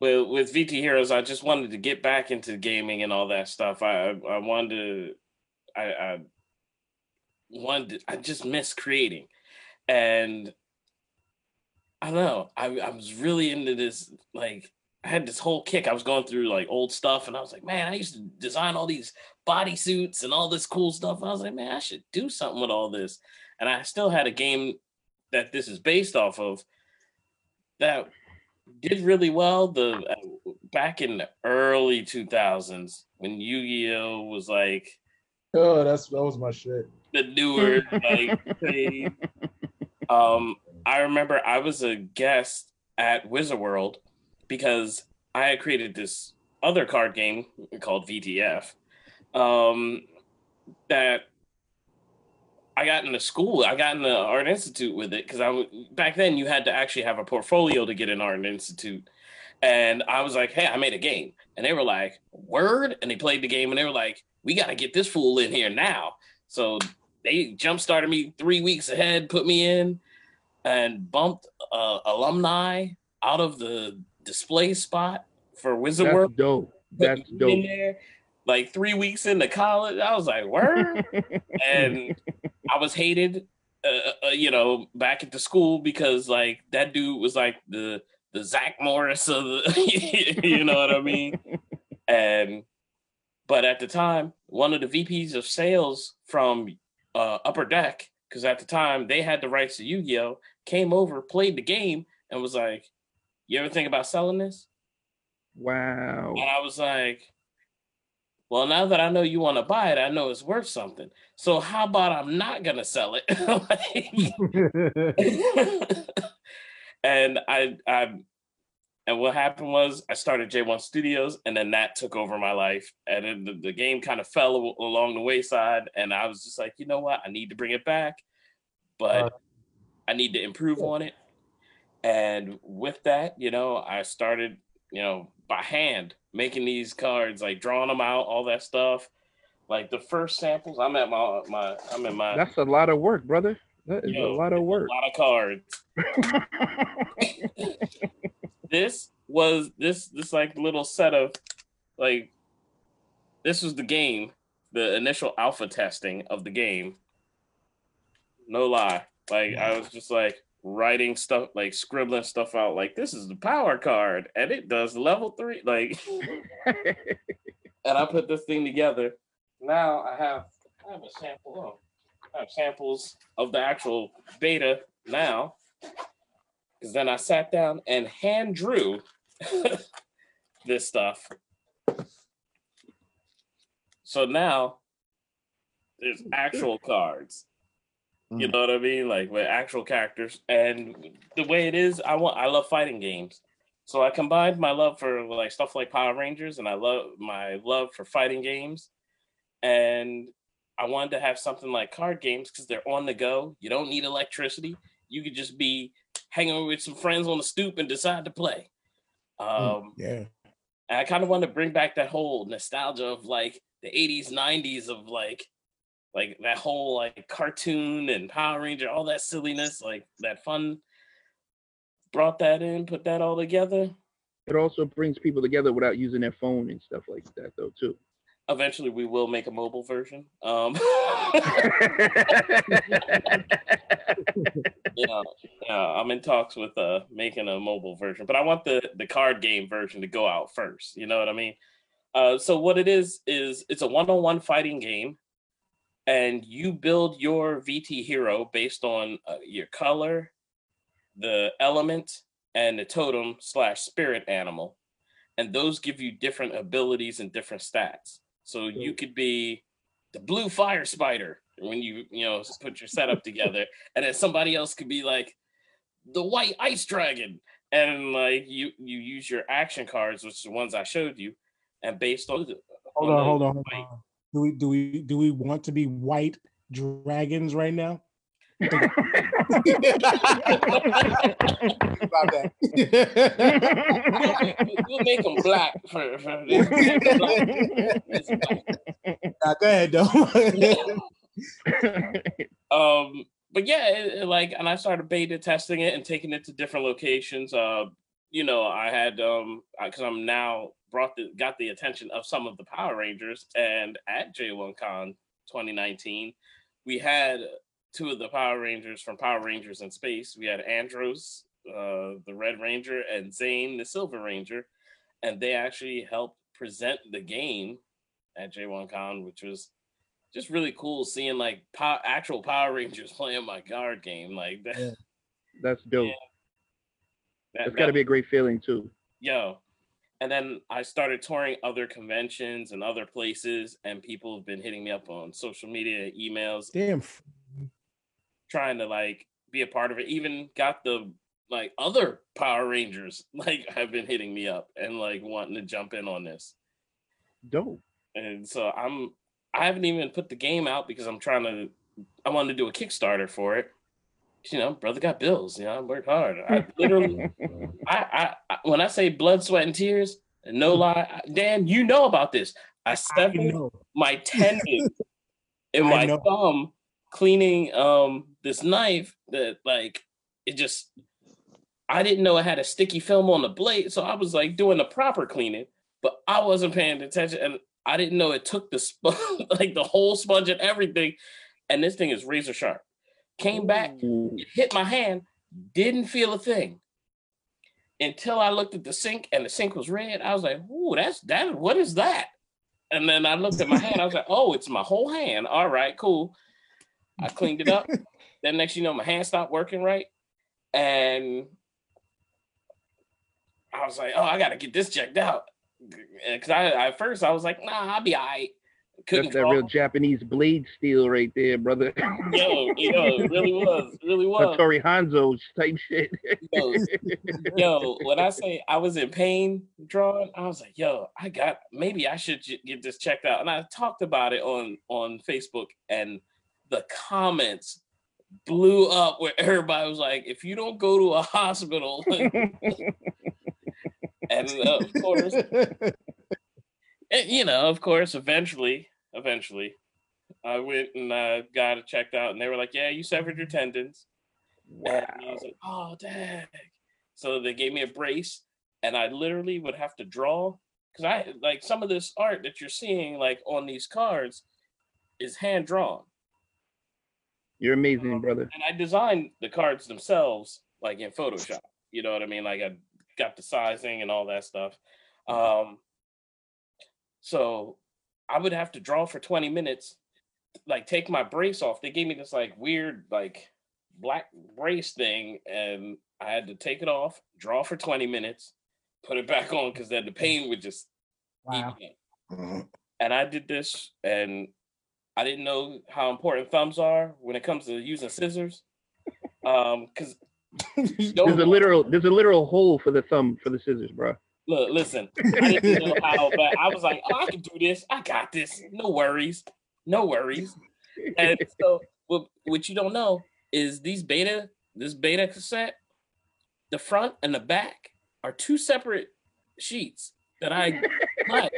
with with VT Heroes, I just wanted to get back into gaming and all that stuff. I I wanted to, I, I wanted, I just miss creating, and I don't know. I I was really into this. Like I had this whole kick. I was going through like old stuff, and I was like, man, I used to design all these bodysuits and all this cool stuff. And I was like, man, I should do something with all this. And I still had a game that this is based off of that did really well the uh, back in the early 2000s when Yu-Gi-Oh was like Oh, that's that was my shit. the newer like thing. (laughs) um I remember I was a guest at Wizard World because I had created this other card game called VTF um that I got into school. I got into art institute with it because I back then you had to actually have a portfolio to get in art institute. And I was like, "Hey, I made a game," and they were like, "Word!" And they played the game, and they were like, "We got to get this fool in here now." So they jump started me three weeks ahead, put me in, and bumped uh, alumni out of the display spot for Wizard That's World. dope. That's dope. In there, like three weeks into college, I was like, "Word!" (laughs) and I was hated, uh, uh, you know, back at the school because like that dude was like the the Zach Morris of the, (laughs) you know what I mean? And but at the time, one of the VPs of sales from uh, Upper Deck, because at the time they had the rights to Yu-Gi-Oh, came over, played the game, and was like, "You ever think about selling this?" wow. And I was like, well, now that I know you want to buy it, I know it's worth something. So how about I'm not gonna sell it? (laughs) (laughs) And I, I, and what happened was I started J1 Studios, and then that took over my life, and then the, the game kind of fell along the wayside, and I was just like, you know what, I need to bring it back, but Uh, I need to improve on it. And with that, you know, I started, you know, by hand making these cards, like drawing them out, all that stuff. Like the first samples, I'm at my my I'm in my That's a lot of work, brother. That is Yo, a lot of work. a lot of cards. (laughs) this was this this like little set of like this was the game, the initial alpha testing of the game. No lie. Like I was just like writing stuff, like scribbling stuff out, like this is the power card and it does level three. Like (laughs) and I put this thing together. Now I have I have a sample. Oh, I have samples of the actual beta now. Because then I sat down and hand drew (laughs) this stuff. So now there's actual cards. You Mm. know what I mean? Like with actual characters. And the way it is, I want I love fighting games. So I combined my love for like stuff like Power Rangers and I love my love for fighting games. And I wanted to have something like card games because they're on the go. You don't need electricity. You could just be hanging with some friends on the stoop and decide to play. Um, Yeah. and I kind of want to bring back that whole nostalgia of like the 80s, 90s of like like that whole like cartoon and Power Ranger, all that silliness, like that fun. Brought that in, put that all together. It also brings people together without using their phone and stuff like that, though, too. Eventually, we will make a mobile version. Um, (laughs) yeah, yeah, I'm in talks with uh making a mobile version, but I want the the card game version to go out first. You know what I mean? Uh, so what it is is it's a one-on-one fighting game, and you build your VT hero based on uh, your color, the element, and the totem slash spirit animal, and those give you different abilities and different stats. So you could be the blue fire spider when you you know just put your setup together, (laughs) and then somebody else could be like the white ice dragon, and like you you use your action cards, which are the ones I showed you, and based on Hold on on, hold on. hold on. Do we do we do we want to be white dragons right now? About that. we'll make them black for, for this. (laughs) It's black. Nah, go ahead though. (laughs) um but yeah it, it, like and i started beta testing it and taking it to different locations uh you know i had um because i'm now brought the got the attention of some of the power rangers and at j1con 2019 we had two of the power rangers from power rangers in space we had andros uh the red ranger and Zhane the silver ranger and they actually helped present the game at j1con which was just really cool seeing like pow- actual Power Rangers (laughs) playing my card game. Like that, Yeah. That's dope. Yeah. That, That's got to be a great feeling, too. yo. And then I started touring other conventions and other places, and people have been hitting me up on social media, emails, Damn. trying to like be a part of it. Even got the like other Power Rangers (laughs) like have been hitting me up and like wanting to jump in on this. Dope. and so I'm I haven't even put the game out because I'm trying to I wanted to do a Kickstarter for it. You know, brother got bills. You know, I work hard. I (laughs) literally, (laughs) I, I, when I say blood, sweat, and tears, no lie, Dan, you know about this. I severed my (laughs) tendon in my know. thumb cleaning um this knife that like it just I didn't know it had a sticky film on the blade, so I was like doing the proper cleaning, but I wasn't paying attention and I didn't know it took the sponge like the whole sponge and everything, and this thing is razor sharp. Came back, it hit my hand, didn't feel a thing. Until I looked at the sink and the sink was red, I was like, "Ooh, that's that. What is that?" And then I looked at my hand. I was like, "Oh, it's my whole hand. All right, cool." I cleaned it up. (laughs) then next, you know, my hand stopped working right, and I was like, "Oh, I gotta get this checked out." Because I at first I was like, "Nah, I'll be alright." Couldn't That's that real Japanese blade steel right there, brother. (laughs) yo, yo, it really was, really was. Hattori Hanzo type shit. Yo, (laughs) yo, when I say I was in pain drawing, I was like, yo, I got maybe I should get this checked out. And I talked about it on on Facebook, and the comments blew up where everybody was like, if you don't go to a hospital, (laughs) and uh, of course, and, you know, of course, eventually, eventually, I went and uh, got it checked out, and they were like, yeah, you severed your tendons. And I was like, oh, dang. So they gave me a brace, and I literally would have to draw because I like some of this art that you're seeing like on these cards is hand drawn, You're amazing, brother. and I designed the cards themselves like in Photoshop. You know what I mean? Like I got the sizing and all that stuff. Um, so I would have to draw for 20 minutes, like take my brace off. They gave me this like weird like black brace thing, and I had to take it off, draw for 20 minutes, put it back on because then the pain would just Wow. eat me. And I did this, and I didn't know how important thumbs are when it comes to using scissors. Um, because (laughs) There's a literal there's a literal hole for the thumb for the scissors, bro. Look, listen, I didn't know (laughs) how, but I was like, oh, I can do this. I got this. No worries. No worries. And so, what, what you don't know is these beta, this beta cassette, the front and the back are two separate sheets that I cut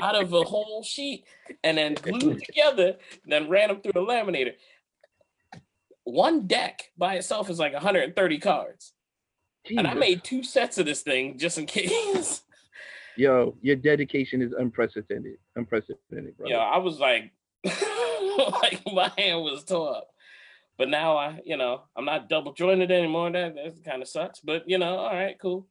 out of a whole sheet and then glued together, then ran them through the laminator. One deck by itself is like 130 cards. And I made two sets of this thing just in case. (laughs) Yo, your dedication is unprecedented. Unprecedented, bro. Yeah, I was like, (laughs) like my hand was tore up. But now I, you know, I'm not double jointed anymore. That that kind of sucks. But you know, all right, cool.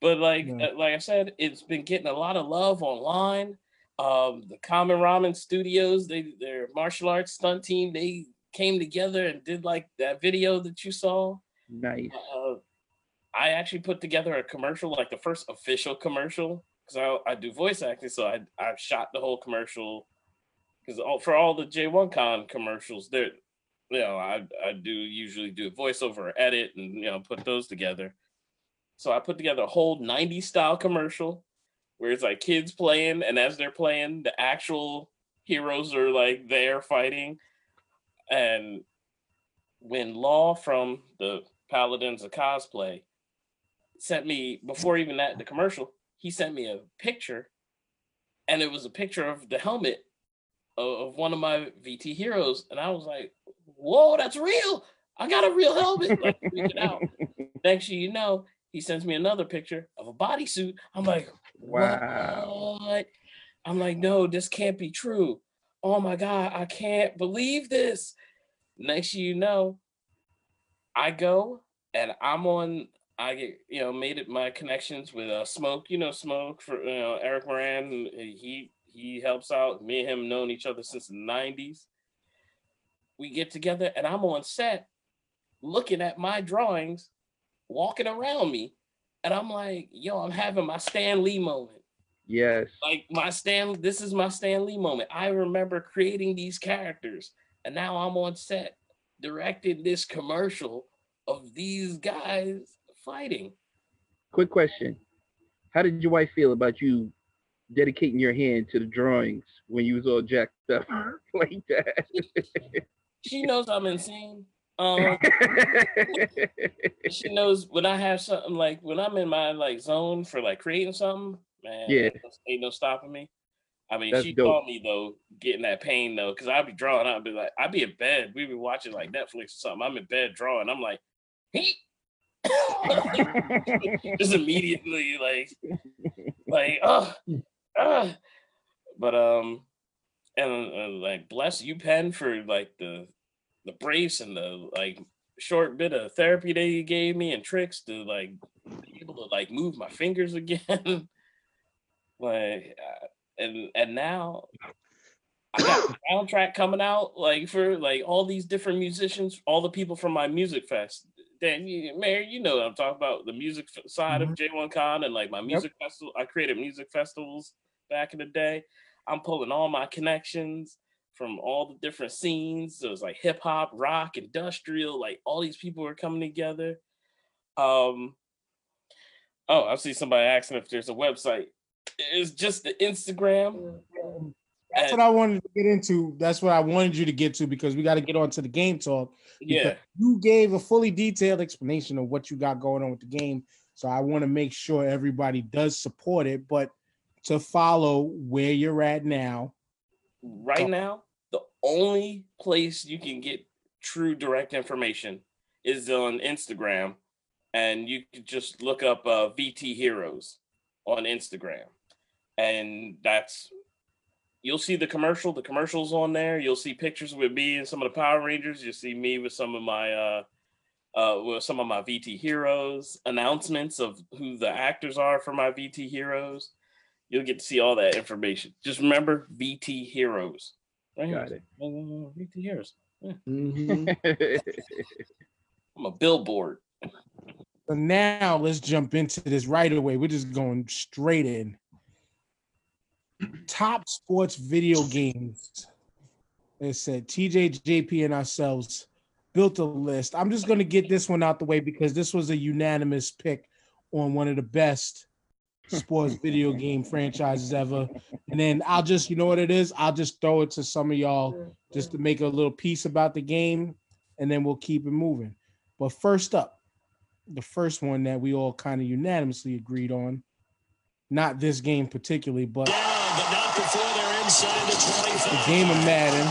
But like, Yeah. uh, like I said, it's been getting a lot of love online. Um, the Common Ramen Studios, they their martial arts stunt team, they came together and did like that video that you saw. Nice. Uh, I actually put together a commercial, like the first official commercial, because I, I do voice acting, so I I shot the whole commercial. Because for all the J1 Con commercials, there, you know, I I do usually do a voiceover edit and you know put those together. So I put together a whole 90s style commercial where it's like kids playing, and as they're playing, the actual heroes are like there fighting. And when Law from the Paladins of Cosplay sent me before even that the commercial, he sent me a picture, and it was a picture of the helmet of, of one of my VT heroes, and I was like, "Whoa, that's real! I got a real helmet!" Like freaking out. Next thing you know, he sends me another picture of a bodysuit. I'm like, Wow. what? I'm like, no, this can't be true. Oh my God, I can't believe this. Next you know, I go and I'm on, I get, you know, made it my connections with uh, Smoke, you know, Smoke for, you know, Eric Moran. He, he helps out. Me and him known each other since the 90s. We get together and I'm on set looking at my drawings, walking around me. And I'm like, yo, I'm having my Stan Lee moment Yes. like my Stan, this is my Stan Lee moment. I remember creating these characters, and now I'm on set directing this commercial of these guys fighting. Quick question. How did your wife feel about you dedicating your hand to the drawings when you was all jacked up (laughs) like that? (laughs) She knows I'm insane. Um, (laughs) she knows when I have something like when I'm in my like zone for like creating something, man. Yeah. ain't no- stopping me. I mean, That's she dope. saw me though, getting that pain though, because I'd be drawing. I'd be like, I'd be in bed. We'd be watching like Netflix or something. I'm in bed drawing. I'm like, he. (laughs) just immediately like like (laughs) oh uh. but um and uh, like bless you pen for like the the brace and the like short bit of therapy that you gave me and tricks to like be able to like move my fingers (laughs) again like uh, and and now I got a soundtrack coming out like for like all these different musicians, all the people from my music fest. Dan, you, Mayor, you know what I'm talking about the music side of J1 Con and like my music festival. I created music festivals back in the day. I'm pulling all my connections from all the different scenes. So was like hip hop, rock, industrial. Like all these people were coming together. Um. Oh, I see somebody asking if there's a website. It's just the Instagram. That's what I wanted to get into. That's what I wanted you to get to because we got to get on to the game talk. Yeah. You gave a fully detailed explanation of what you got going on with the game. So I want to make sure everybody does support it, but to follow where you're at now. right now, the only place you can get true direct information is on Instagram, and you can just look up uh, VT Heroes on Instagram, and that's you'll see the commercial. The commercials on there. You'll see pictures with me and some of the Power Rangers. You'll see me with some of my uh, uh, with some of my VT Heroes announcements of who the actors are for my VT Heroes. You'll get to see all that information. Just remember VT Heroes. Right here. Got it. Uh, VT Heroes. Yeah. Mhm. (laughs) I'm a billboard. So now let's jump into this right away. We're just going straight in. Top sports video games. It said TJ, JP, and ourselves built a list. I'm just going to get this one out the way because this was a unanimous pick on one of the best sports video game franchises ever. And then I'll just, you know what it is? I'll just throw it to some of y'all just to make a little piece about the game, and then we'll keep it moving. But first up, the first one that we all kind of unanimously agreed on, not this game particularly, but but not before they're inside the 25. the game of Madden.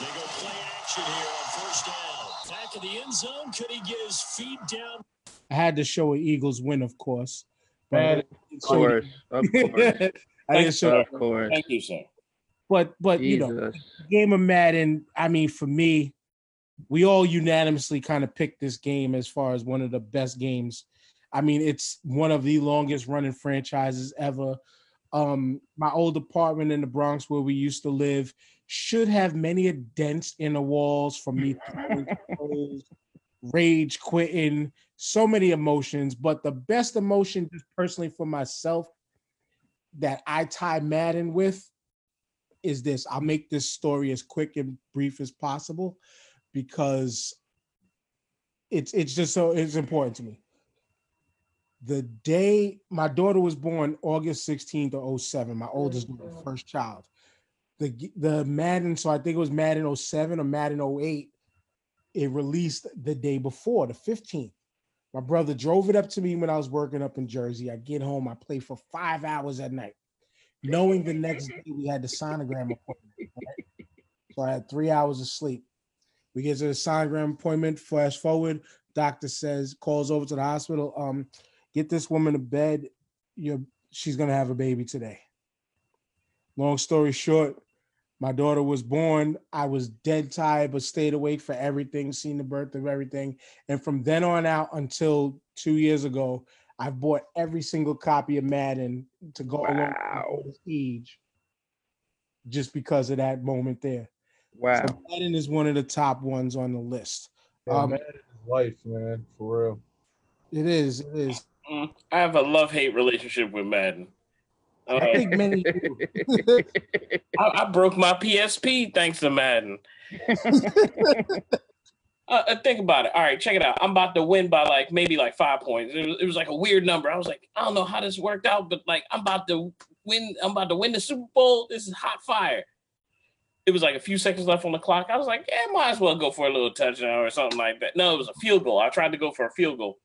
They go play action here on first down. Back of the end zone. Could he get his feet down? I had to show an Eagles win, of course. but Man, I didn't Of course, of (laughs) course, I didn't show, of course. Thank you, sir. but but you know, game of Madden. I mean, for me, we all unanimously kind of picked this game as far as one of the best games. I mean, it's one of the longest running franchises ever. Um, my old apartment in the Bronx where we used to live should have many a dents in the walls from me (laughs) rage quitting, so many emotions. But the best emotion, just personally for myself, that I tie Madden with is this. I'll make this story as quick and brief as possible because it's it's just so it's important to me. The day my daughter was born, August 16th of 07, my oldest daughter, first child. The the Madden, so I think it was Madden 07 or Madden 08. It released the day before, the 15th. My brother drove it up to me when I was working up in Jersey. I get home, I play for five hours at night, knowing the next day we had the sonogram appointment. right? So I had three hours of sleep. We get to the sonogram appointment. Flash forward, doctor says, calls over to the hospital. Um, get this woman to bed. You're, she's gonna have a baby today. Long story short, my daughter was born. I was dead tired, but stayed awake for everything, seen the birth of everything. And from then on out until two years ago, I've bought every single copy of Madden to go along with my age, just because of that moment there. Wow. So Madden is one of the top ones on the list. Yeah, Um, Madden is life, man, for real. It is. It is. Mm, I have a love hate relationship with Madden. Uh, I think many (laughs) do. (laughs) I, I broke my PSP thanks to Madden. (laughs) Uh, uh, think about it. All right, check it out. I'm about to win by like maybe like five points. It was, it was like a weird number. I was like, I don't know how this worked out, but like I'm about to win. I'm about to win the Super Bowl. This is hot fire. It was like a few seconds left on the clock. I was like, yeah, might as well go for a little touchdown or something like that. No, it was a field goal. I tried to go for a field goal.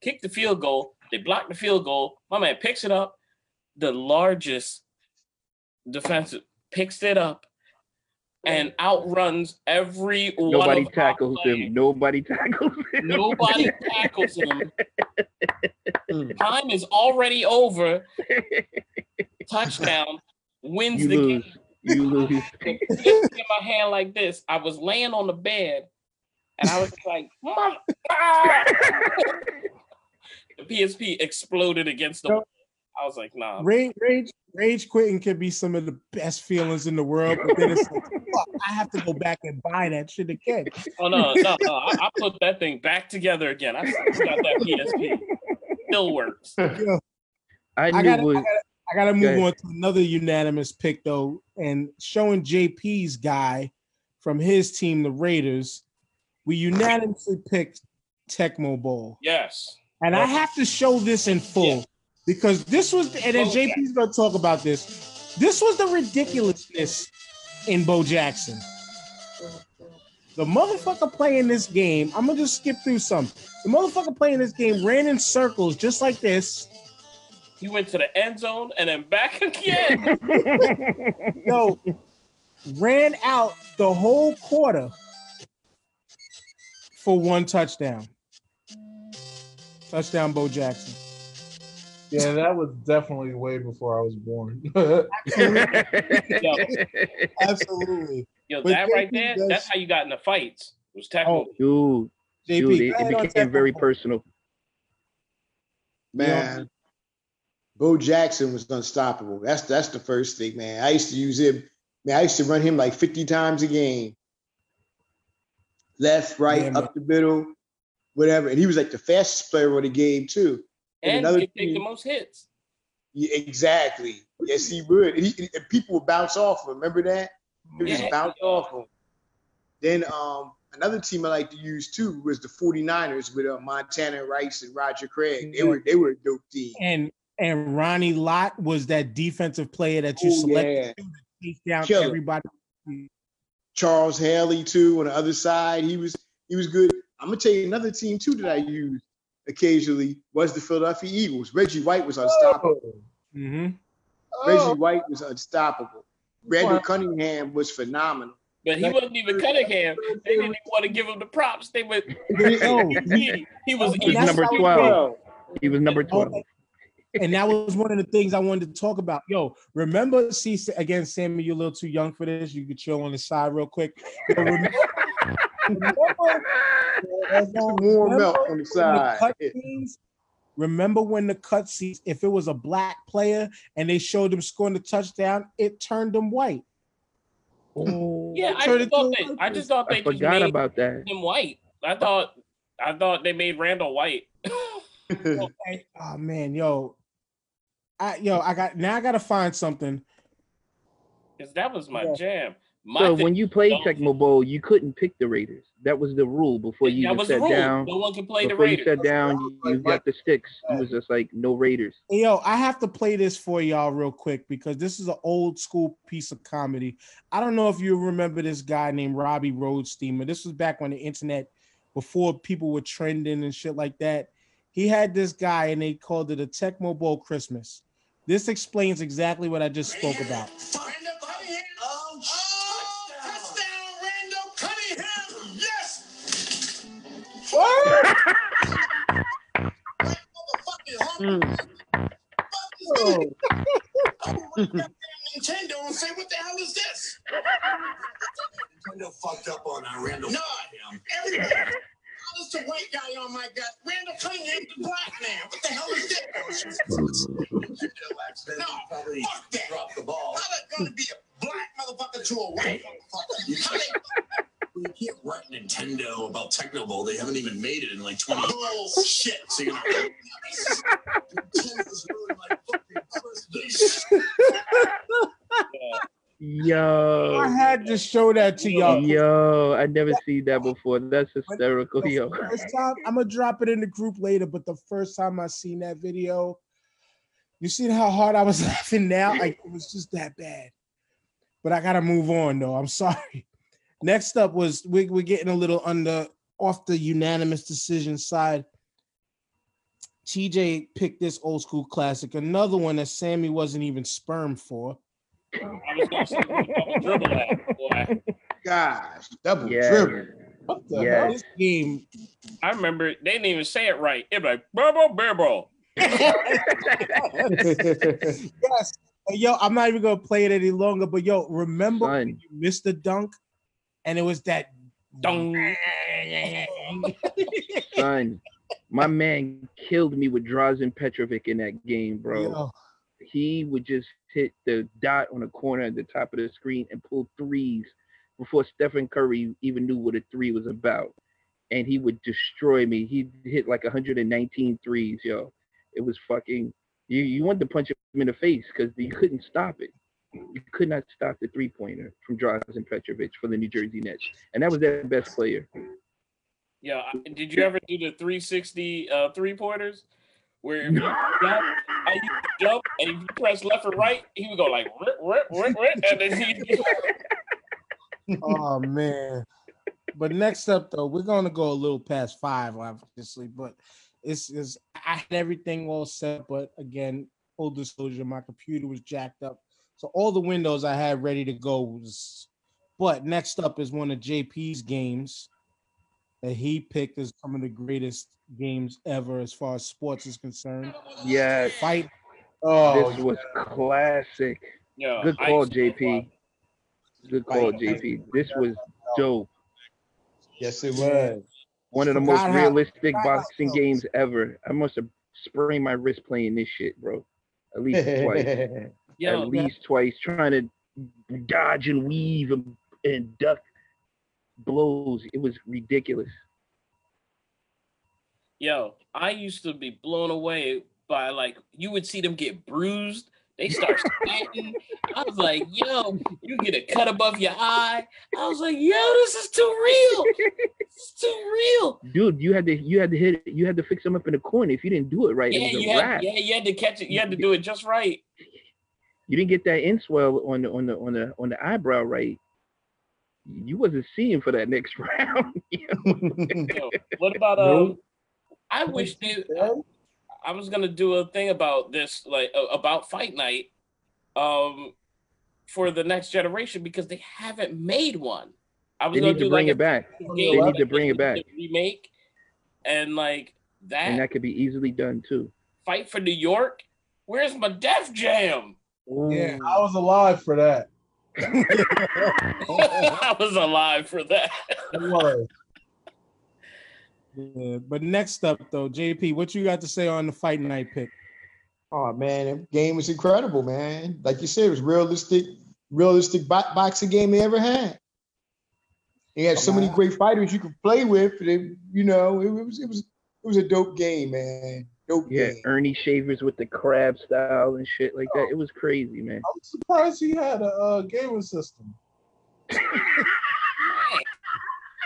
Kick the field goal. They blocked the field goal. My man picks it up. The largest defensive picks it up and outruns every Nobody of our tackles players. him. Nobody tackles him. Nobody (laughs) tackles him. Mm. Time is already over. Touchdown wins You the lose. game. You lose. (laughs) In my hand like this. I was laying on the bed, and I was like, "Mother-" (laughs) Ah! The PSP exploded against the. wall. I was like, "Nah." Rage, rage, rage quitting can be some of the best feelings in the world, but then it's like, (laughs) fuck, I have to go back and buy that shit again. Oh no, no, no! I, I put that thing back together again. I still got that PSP. Still works. (laughs) I I knew gotta, it. I gotta, I gotta move ahead. on to another unanimous pick though, and showing JP's guy from his team, the Raiders. We unanimously picked Tecmo Bowl. Yes. And I have to show this in full Yeah. because this was, and then JP's gonna talk about this. This was the ridiculousness in Bo Jackson. The motherfucker playing this game, I'm gonna just skip through some. The motherfucker playing this game ran in circles just like this. He went to the end zone and then back (laughs) again. (laughs) Yo, ran out the whole quarter for one touchdown. Touchdown, Bo Jackson. Yeah, that was definitely way before I was born. (laughs) Yo, Absolutely. yo But that right there, does- that's how you got in the fights. It was technical. Oh, Dude, JP, dude, it, it became very Tecmo Bowl. personal. Man, Bo Jackson was unstoppable. That's that's the first thing, man. I used to use him. Man, I used to run him like 50 times a game. Left, right, Yeah, man. up the middle. Whatever, and he was like the fastest player on the game too. And And another he take the most hits. Yeah, exactly. Yes, he would. And, he, and people would bounce off him. Remember that? He would Yeah. just bounce off him. Then um, another team I like to use too was the 49ers with uh, Montana Rice and Roger Craig. They were they were a dope team. And and Ronnie Lott was that defensive player that you Oh, selected yeah. to chase down Killer. everybody. Charles Haley too on the other side. He was he was good. I'm gonna tell you another team too that I used occasionally was the Philadelphia Eagles. Reggie White was unstoppable. Mm-hmm. Reggie White was unstoppable. Randall Cunningham was phenomenal. But he wasn't even Cunningham. They didn't even want to give him the props. They would. Yo, (laughs) he, he was He was number 12. He was number 12. and that was one of the things I wanted to talk about. Yo, remember, see again, Sammy, you're a little too young for this. You could chill on the side real quick. Yo, remember, Warm remember up on the when the side. cutscenes- Remember when the cutscenes, if it was a black player and they showed them scoring the touchdown, it turned them white. Oh. Yeah, I just it thought to they. a I just thought they I forgot made about that. him white. I thought. I thought they made Randall white. (laughs) Hey, oh man, yo, I yo, I got now. I gotta find something. Because that was my Yeah. jam. My So thing- when you played don't- Tecmo Bowl, you couldn't pick the Raiders. That was the rule before you that even was the sat rule. down. No one can play the Before you sat down, you, you got the sticks. It was just like no Raiders. Yo, I have to play this for y'all real quick because this is an old school piece of comedy. I don't know if you remember this guy named Robbie Roadsteamer. This was back when the internet, before people were trending and shit like that. He had this guy and they called it a Tecmo Bowl Christmas. This explains exactly what I just spoke about. Motherfucking home. Nintendo and say, what the hell is this? Nintendo fucked up on Randall. No, does the white guy on my gut? Randall the black man. What the hell is this? No, fuck that. Drop the ball. How gonna be a black motherfucker to a white motherfucker? How they- You can't write Nintendo about Tecmo Bowl. They haven't even made it in like 20 years. Shit. So you're gonna (laughs) Nintendo's ruined my fucking Christmas. Yo, I had to show that to y'all. yo, I never seen that before. That's hysterical, yo. first time, I'm gonna drop it in the group later, but the first time I seen that video, you seen how hard I was (laughs) laughing now? Like it was just that bad. But I gotta move on though. I'm sorry. Next up was we, we're getting a little under off the unanimous decision side. TJ picked this old school classic, another one that Sammy wasn't even sperm for. I was gonna say, double dribble that, boy. Gosh, double Yeah. dribble. What the Yeah. hell? This game I remember they didn't even say it right. It was like Burbo Burbo. (laughs) yes. Yo, I'm not even gonna play it any longer, but yo, remember when you missed the dunk and it was that Dong. (laughs) Son, my man killed me with Drazen Petrovic in that game, bro. Yo, He would just hit the dot on the corner at the top of the screen and pull threes before Stephen Curry even knew what a three was about. And he would destroy me. He hit like 119 threes, yo. It was fucking you you wanted to punch him in the face because you couldn't stop it. You could not stop the three pointer from Drazen Petrovic for the New Jersey Nets. And that was their best player. Yeah, did you ever do the 360 uh, three pointers? Where if you jump, I used to jump, and if you press left or right, he would go like rip, rip, rip, rip, and then he (laughs) oh man. But next up though, we're gonna go a little past five, obviously, but it's is I had everything all set, but again, full disclosure, my computer was jacked up. So all the windows I had ready to go was but next up is one of JP's games that he picked as some of the greatest games ever as far as sports is concerned. Oh, yeah, Fight Oh, this was classic. yeah. Good call, JP. Good call, JP. This was dope. yes, it was. One of the most how- realistic forgot boxing it games ever. I must have sprained my wrist playing this shit, bro. At least (laughs) twice. Yo, At least twice, trying to dodge and weave and, and duck blows. It was ridiculous. Yo, I used to be blown away by like you would see them get bruised. They start (laughs) sweating. I was like, yo, you get a cut above your eye. I was like, yo, this is too real. (laughs) This is too real. Dude, you had to you had to hit it, you had to fix them up in the corner. If you didn't do it right, Yeah, it was you had, yeah, you had to catch it. You had to do it just right. You didn't get that enswell on the on the on the on the eyebrow right. You wasn't seeing for that next (laughs) round. you know? What about um? I wish they. I, was gonna do a thing about this, like uh, about Fight Night, um, for the next generation because they haven't made one. I was They gonna need to do bring like it back. They need to bring it back, remake, and like that, and that could be easily done too. Fight for New York. Where's my Def Jam? Yeah, (laughs) I was alive for that. I was alive for that. Was. Yeah, but next up though, JP, what you got to say on the fight night pick? Oh man, that game was incredible, man. Like you said, it was realistic, realistic bo- boxing game they ever had. They had so many great fighters you could play with. They, you know, it, was it was it was a dope game, man. Dope Yeah, game. Ernie Shavers with the crab style and shit like that. It was crazy, man. I'm surprised he had a uh, gaming system. (laughs)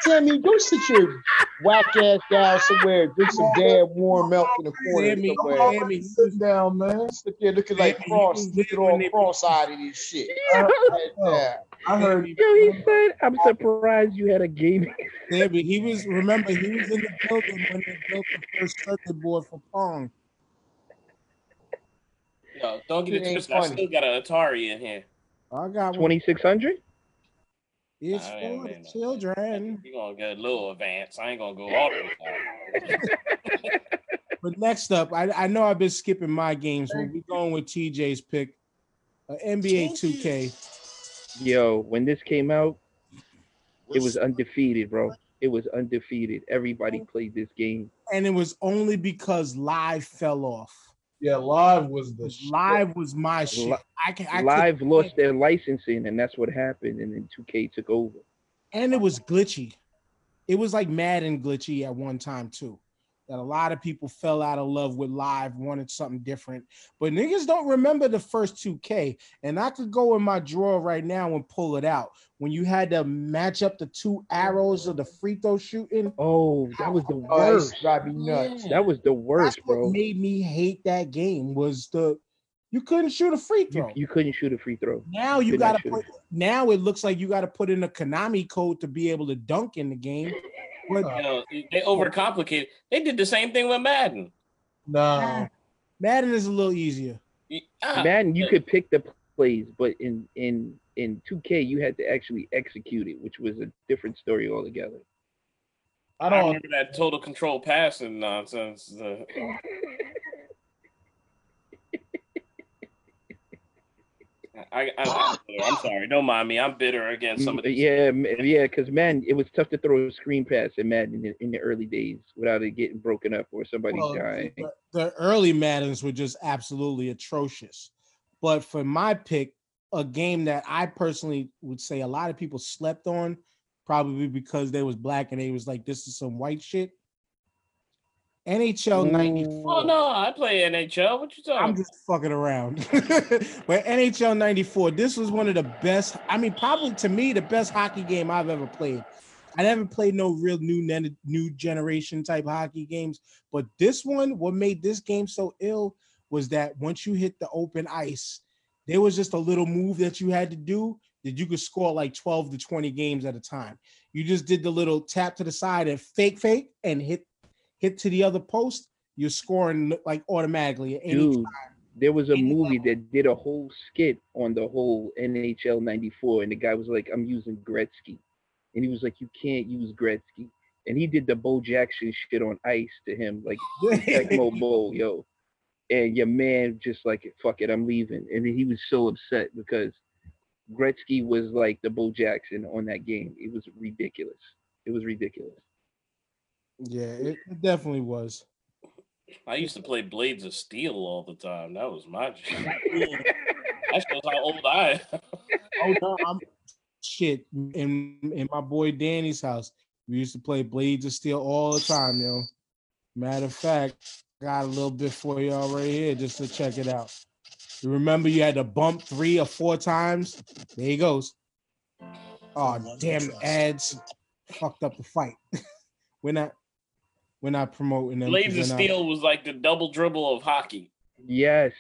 Sammy, go sit your whack ass down somewhere. Drink some damn warm milk in the corner Sammy, somewhere. Sammy, Sit down, man. Sit there looking like Sammy, cross, you was looking there when all cross-eyed and this shit. (laughs) Yeah. I heard Yo, he said, "I'm surprised you had a gaming." Sammy, he was remember he was in the building when they built the first circuit board for Pong. Yo, don't get It it twisted. I still got an Atari in here. I got. Twenty six hundred. It's I ain't for the children. You're gonna get a little advance. I ain't gonna go all the way. But next up, I, I know I've been skipping my games, but we're going with TJ's pick. Uh, NBA 2K. Yo, when this came out, it was undefeated, bro. It was undefeated. Everybody played this game. And it was only because live fell off. Yeah, live was the shit. Live was my shit. Li- I can I Live couldn't- lost their licensing, and that's what happened. And then 2K took over. and it was glitchy. It was like Madden glitchy at one time too. That a lot of people fell out of love with live, wanted something different. But niggas don't remember the first 2K. And I could go in my drawer right now and pull it out. When you had to match up the two arrows of the free throw shooting, Oh, that was the Oh, worst. drive me nuts. That was the worst, that's what bro. made me hate that game was the you couldn't shoot a free throw. you couldn't shoot a free throw. now you not gotta put now it looks like you gotta put in a Konami code to be able to dunk in the game. But You know, they overcomplicated. They did the same thing with Madden. No. Madden is a little easier. Ah, Madden, you could pick the plays, but in in in 2K, you had to actually execute it, which was a different story altogether. I I don't. remember that total control passing nonsense. (laughs) I, I, I'm sorry. Don't mind me. I'm bitter against some of these. Yeah, yeah, because man, it was tough to throw a screen pass in Madden in the, in the early days without it getting broken up or somebody Well, dying. the, the early Maddens were just absolutely atrocious. But for my pick, a game that I personally would say a lot of people slept on, probably because they was black and they was like, this is some white shit. NHL 94. Oh no, I play NHL. What you talking? I'm about? just fucking around. (laughs) but NHL 94, this was one of the best, I mean, probably to me, the best hockey game I've ever played. I never played no real new new generation type hockey games, but this one, what made this game so ill was that once you hit the open ice, there was just a little move that you had to do that you could score like 12 to 20 games at a time. You just did the little tap to the side and fake fake and hit hit to the other post, you're scoring like automatically at any Dude, there was a movie that did a whole skit on the whole NHL 94, and the guy was like, I'm using Gretzky. And he was like, You can't use Gretzky. And he did the Bo Jackson shit on ice to him, like Tecmo (laughs) Bowl, yo. And your man just like, fuck it, I'm leaving. And he was so upset because Gretzky was like the Bo Jackson on that game. It was ridiculous. It was ridiculous. Yeah, it, it definitely was. I used to play Blades of Steel all the time. That was my (laughs) shit. that shows how old I am. Oh no, I'm shit in in my boy Danny's house. We used to play Blades of Steel all the time, yo. Matter of fact, got a little bit for y'all right here just to check it out. You remember you had to bump three or four times? There he goes. Oh damn ads fucked up the fight. (laughs) we're not we're not promoting them. 'cause Blades of they're not- Steel was like the double dribble of hockey. Yes.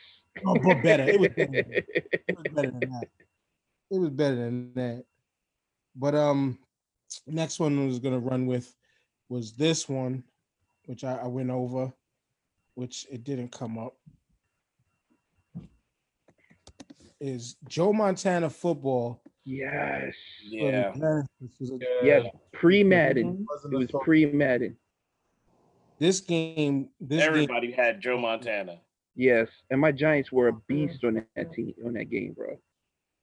Oh, but better. It was better. (laughs) It was better than that. It was better than that. But um, next one I was gonna run with was this one, which I, I went over, which it didn't come up. Is Joe Montana football? Yes. for the Yeah. Giants. This was a- Yes. Pre Madden. It was fo- pre Madden. This game, this game, Everybody had Joe mm-hmm. Montana. Yes. And my Giants were a mm-hmm. beast on that team on that game, bro.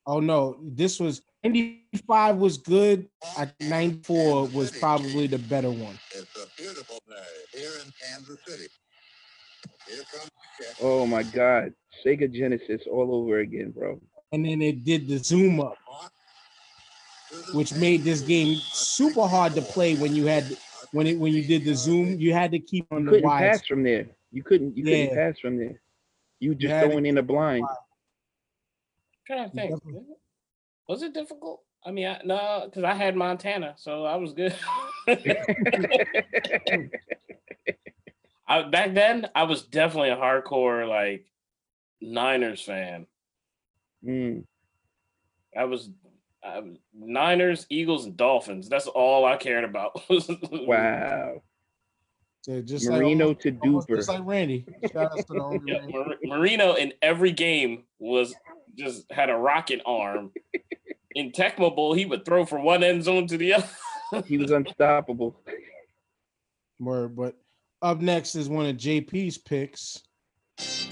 oh no, this was 95 was good. I 94 was probably the better one. It's a beautiful day here in Kansas City. Here comes Oh my God. Sega Genesis all over again, bro. And then it did the zoom up. which made this game super hard to play when you had when it when you did the zoom you had to keep on You the couldn't wide pass from there. You couldn't you couldn't pass from there. You just had to going in a blind. trying to think. Definitely. Was it difficult? I mean, I, no, because I had Montana, so I was good. (laughs) I, back then, I was definitely a hardcore like Niners fan. Mm. I was, I Niners, Eagles, and Dolphins. That's all I cared about. (laughs) Wow. so just Marino like, to almost just like Randy shout out to the Yeah, Randy. Mar- Marino in every game was just had a rocket arm. In Tecmo Bowl, he would throw from one end zone to the other. (laughs) He was unstoppable. Word, but up next is one of JP's picks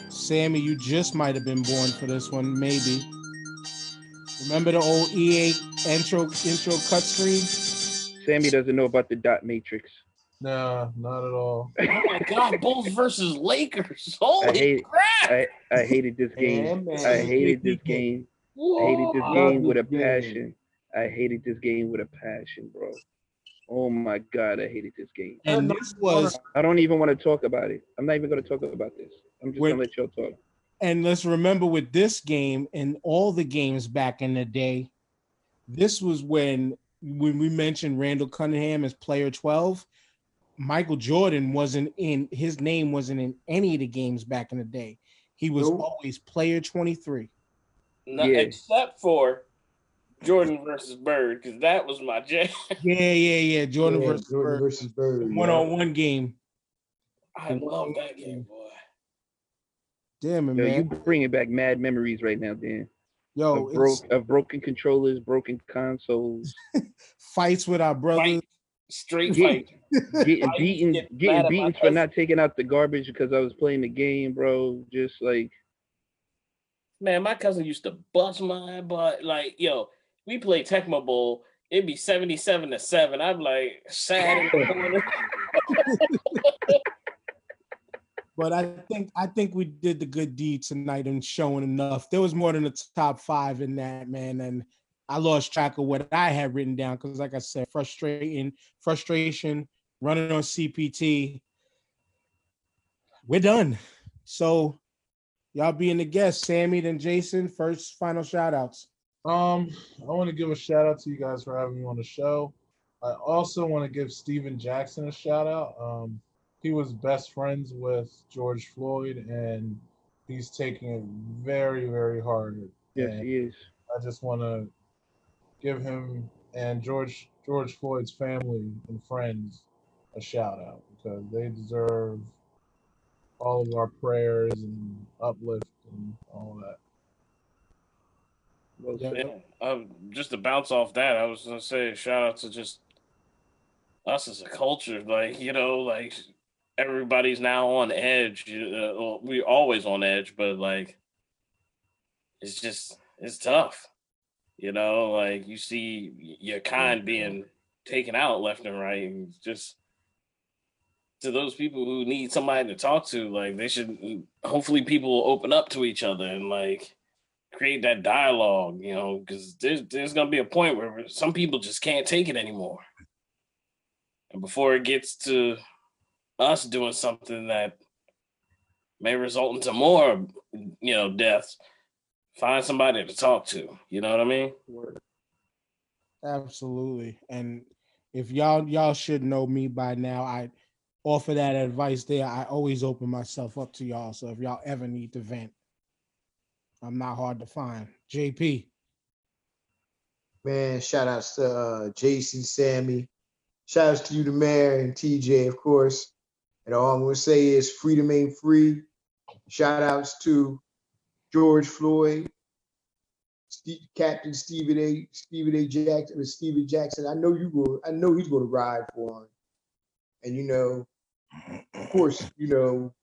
Sammy you just might have been born for this one maybe remember the old EA intro intro cut screen Sammy doesn't know about the dot matrix. Nah, not at all. (laughs) Oh my God, Bulls versus Lakers. I Holy hate crap! I, I hated this game. Yeah, man. I hated this game. I hated this game with a Love this game. passion. I hated this game with a passion, bro. Oh my god, I hated this game. and this was I don't even want to talk about it. I'm not even going to talk about this. I'm just Wait. going to let y'all talk. And let's remember with this game and all the games back in the day, this was when when we mentioned Randall Cunningham as player 12, Michael Jordan wasn't in his name wasn't in any of the games back in the day. He was Nope. always player 23. No, Yeah. Except for Jordan versus Bird, because that was my jam. (laughs) Yeah, yeah, yeah. Jordan Yeah, versus Jordan Bird. versus Bird. One yeah. on one game. I love that game, boy. Damn it, Yo, you man. bringing back mad memories right now, Dan. Yo, of, bro- of broken controllers, broken consoles, (laughs) fights with our brothers. Fight, straight Yeah. fight. (laughs) getting beaten, get getting beaten for not taking out the garbage because I was playing the game, bro. Just like Man, my cousin used to bust my butt. Like, yo, we played Tecmo Bowl. It'd be 77 to 7. I'm like sad in the corner. But I think I think we did the good deed tonight and showing enough. There was more than a top five in that, man. And I lost track of what I had written down because, like I said, frustrating, frustration, running on CPT. We're done. So y'all being the guests, Sammy then Jason. First final shout outs. Um, I want to give a shout out to you guys for having me on the show. I also want to give Steven Jackson a shout out. Um, he was best friends with George Floyd, and he's taking it very, very hard. yes, And he is. I just want to give him and George George Floyd's family and friends a shout out because they deserve all of our prayers and uplift and all that. Well Yeah. said. Yeah, um, just to bounce off that, I was gonna say shout out to just us as a culture. Like you know, like everybody's now on edge. Uh, we're always on edge, but like it's just it's tough. You know, like you see your kind being taken out left and right, and just to those people who need somebody to talk to, like they should. Hopefully, people will open up to each other and like create that dialogue, you know, because there's there's gonna be a point where some people just can't take it anymore. And before it gets to us doing something that may result into more, you know, deaths, find somebody to talk to. You know what I mean? Absolutely. And if y'all y'all should know me by now, I offer that advice there. I always open myself up to y'all. So if y'all ever need to vent, I'm not hard to find. JP. Man, shout outs to uh, Jason, Sammy. Shout outs to you, the mayor, and TJ, of course. And all I'm gonna say is freedom ain't free. Shout outs to George Floyd, Steve, Captain Stephen A. Stephen A. Jackson, Stephen Jackson. I know you will. I know he's going to ride for him. And you know, of course, you know,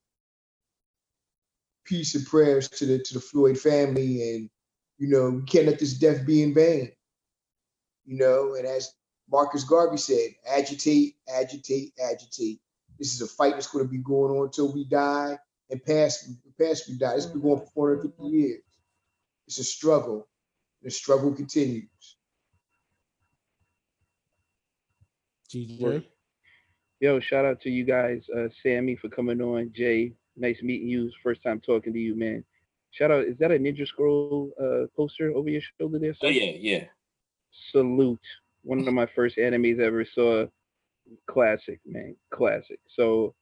peace and prayers to the to the Floyd family, and you know, we can't let this death be in vain. You know, and as Marcus Garvey said, agitate, agitate, agitate. This is a fight that's going to be going on until we die and past past we die. It's been going for 450 years. It's a struggle. The struggle continues. TJ. Yo, shout out to you guys, uh, Sammy for coming on. Jay, nice meeting you. First time talking to you, man. Shout out. Is that a Ninja Scroll uh, poster over your shoulder there? Oh yeah, yeah. Salute. One of my first animes I ever saw. Classic, man. Classic. So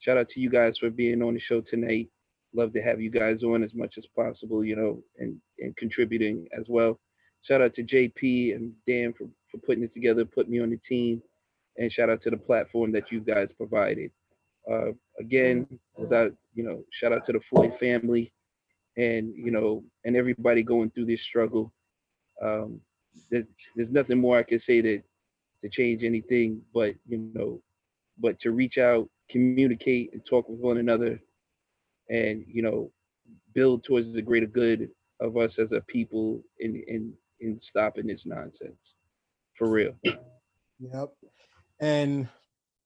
shout out to you guys for being on the show tonight. Love to have you guys on as much as possible, you know, and, and contributing as well. Shout out to JP and Dan for, for putting it together, putting me on the team. And shout out to the platform that you guys provided. Uh, again, without, you know, shout out to the Floyd family and, you know, and everybody going through this struggle. Um, there's, there's nothing more I can say to, to change anything, but, you know, but to reach out, communicate and talk with one another and you know build towards the greater good of us as a people in in in stopping this nonsense for real Yep. And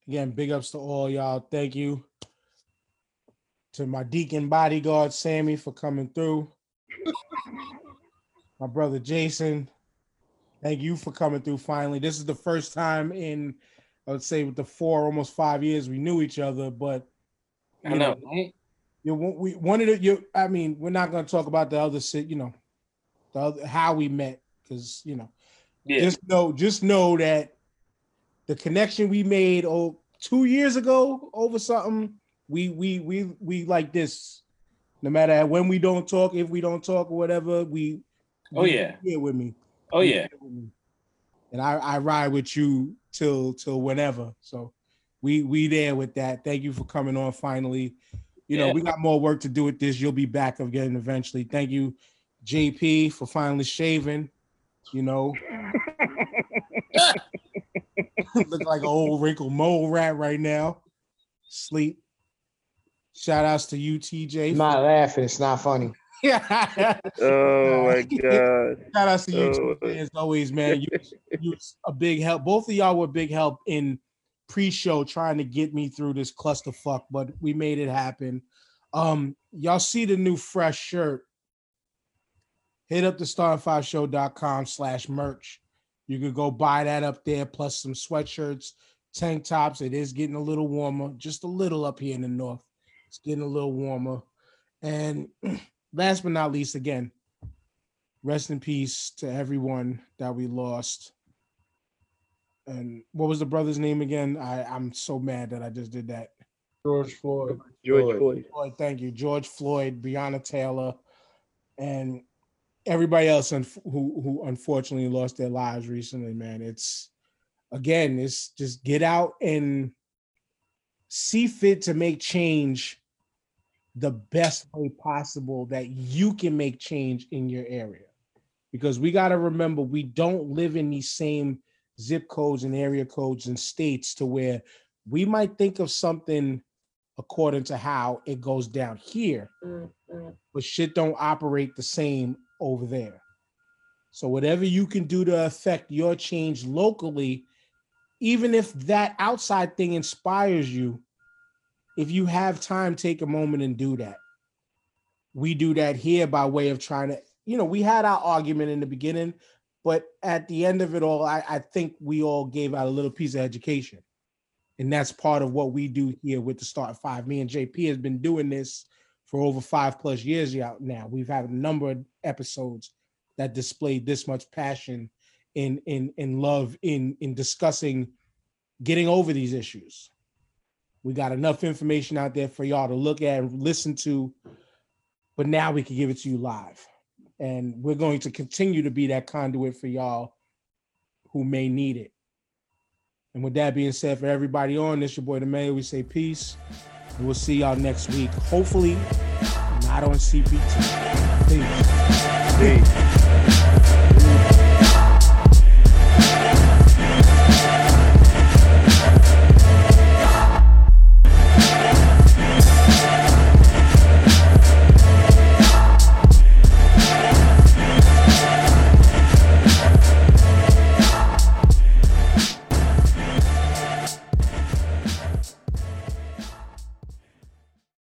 again, big ups to all y'all. Thank you to my deacon bodyguard Sammy for coming through. my brother Jason, thank you for coming through finally. This is the first time in I would say with the four almost five years we knew each other, but I you know. right? you we wanted to you I mean, we're not gonna talk about the other shit, you know, the other, how we met, because you know, Yeah. just know just know that the connection we made oh two years ago over something we we we we like this no matter when we don't talk if we don't talk or whatever we Oh, yeah. here with me Oh yeah. here with me. and i i ride with you till till whenever so we we there with that thank you for coming on finally you know Yeah. we got more work to do with this you'll be back again eventually thank you jp for finally shaving you know (laughs) look like an old wrinkled mole rat right now. Sleep. Shout outs to you, TJ. I'm not laughing. It's not funny. Yeah. (laughs) oh my (laughs) god Shout outs to you, Oh. As always, man. You, (laughs) you a big help. Both of y'all were big help in pre-show trying to get me through this clusterfuck, but we made it happen. Um, y'all see the new fresh shirt. Hit up the star5show.com slash merch. You could go buy that up there, plus some sweatshirts, tank tops. It is getting a little warmer, just a little up here in the north. It's getting a little warmer. And (clears throat) last but not least, again, rest in peace to everyone that we lost. And what was the brother's name again? I, I'm so mad that I just did that. George Floyd. george floyd Floyd, thank you. George Floyd, Breonna Taylor, and everybody else unf- who who unfortunately lost their lives recently, man. It's again, it's just get out and see fit to make change the best way possible that you can make change in your area. Because we got to remember we don't live in these same zip codes and area codes and states to where we might think of something according to how it goes down here, mm-hmm. but shit don't operate the same over there. So whatever you can do to affect your change locally, even if that outside thing inspires you, if you have time, take a moment and do that. We do that here by way of trying to, you know, we had our argument in the beginning, but at the end of it all, I, I think we all gave out a little piece of education. And that's part of what we do here with the Start Five. Me and JP has been doing this for over five plus years now. We've had a number of episodes that displayed this much passion in in in love in in discussing getting over these issues. We got enough information out there for y'all to look at and listen to, but now we can give it to you live. And we're going to continue to be that conduit for y'all who may need it. And with that being said, for everybody on this, your boy the mayor, we say peace. And we'll see y'all next week. Hopefully, not on CPT. Peace. Peace.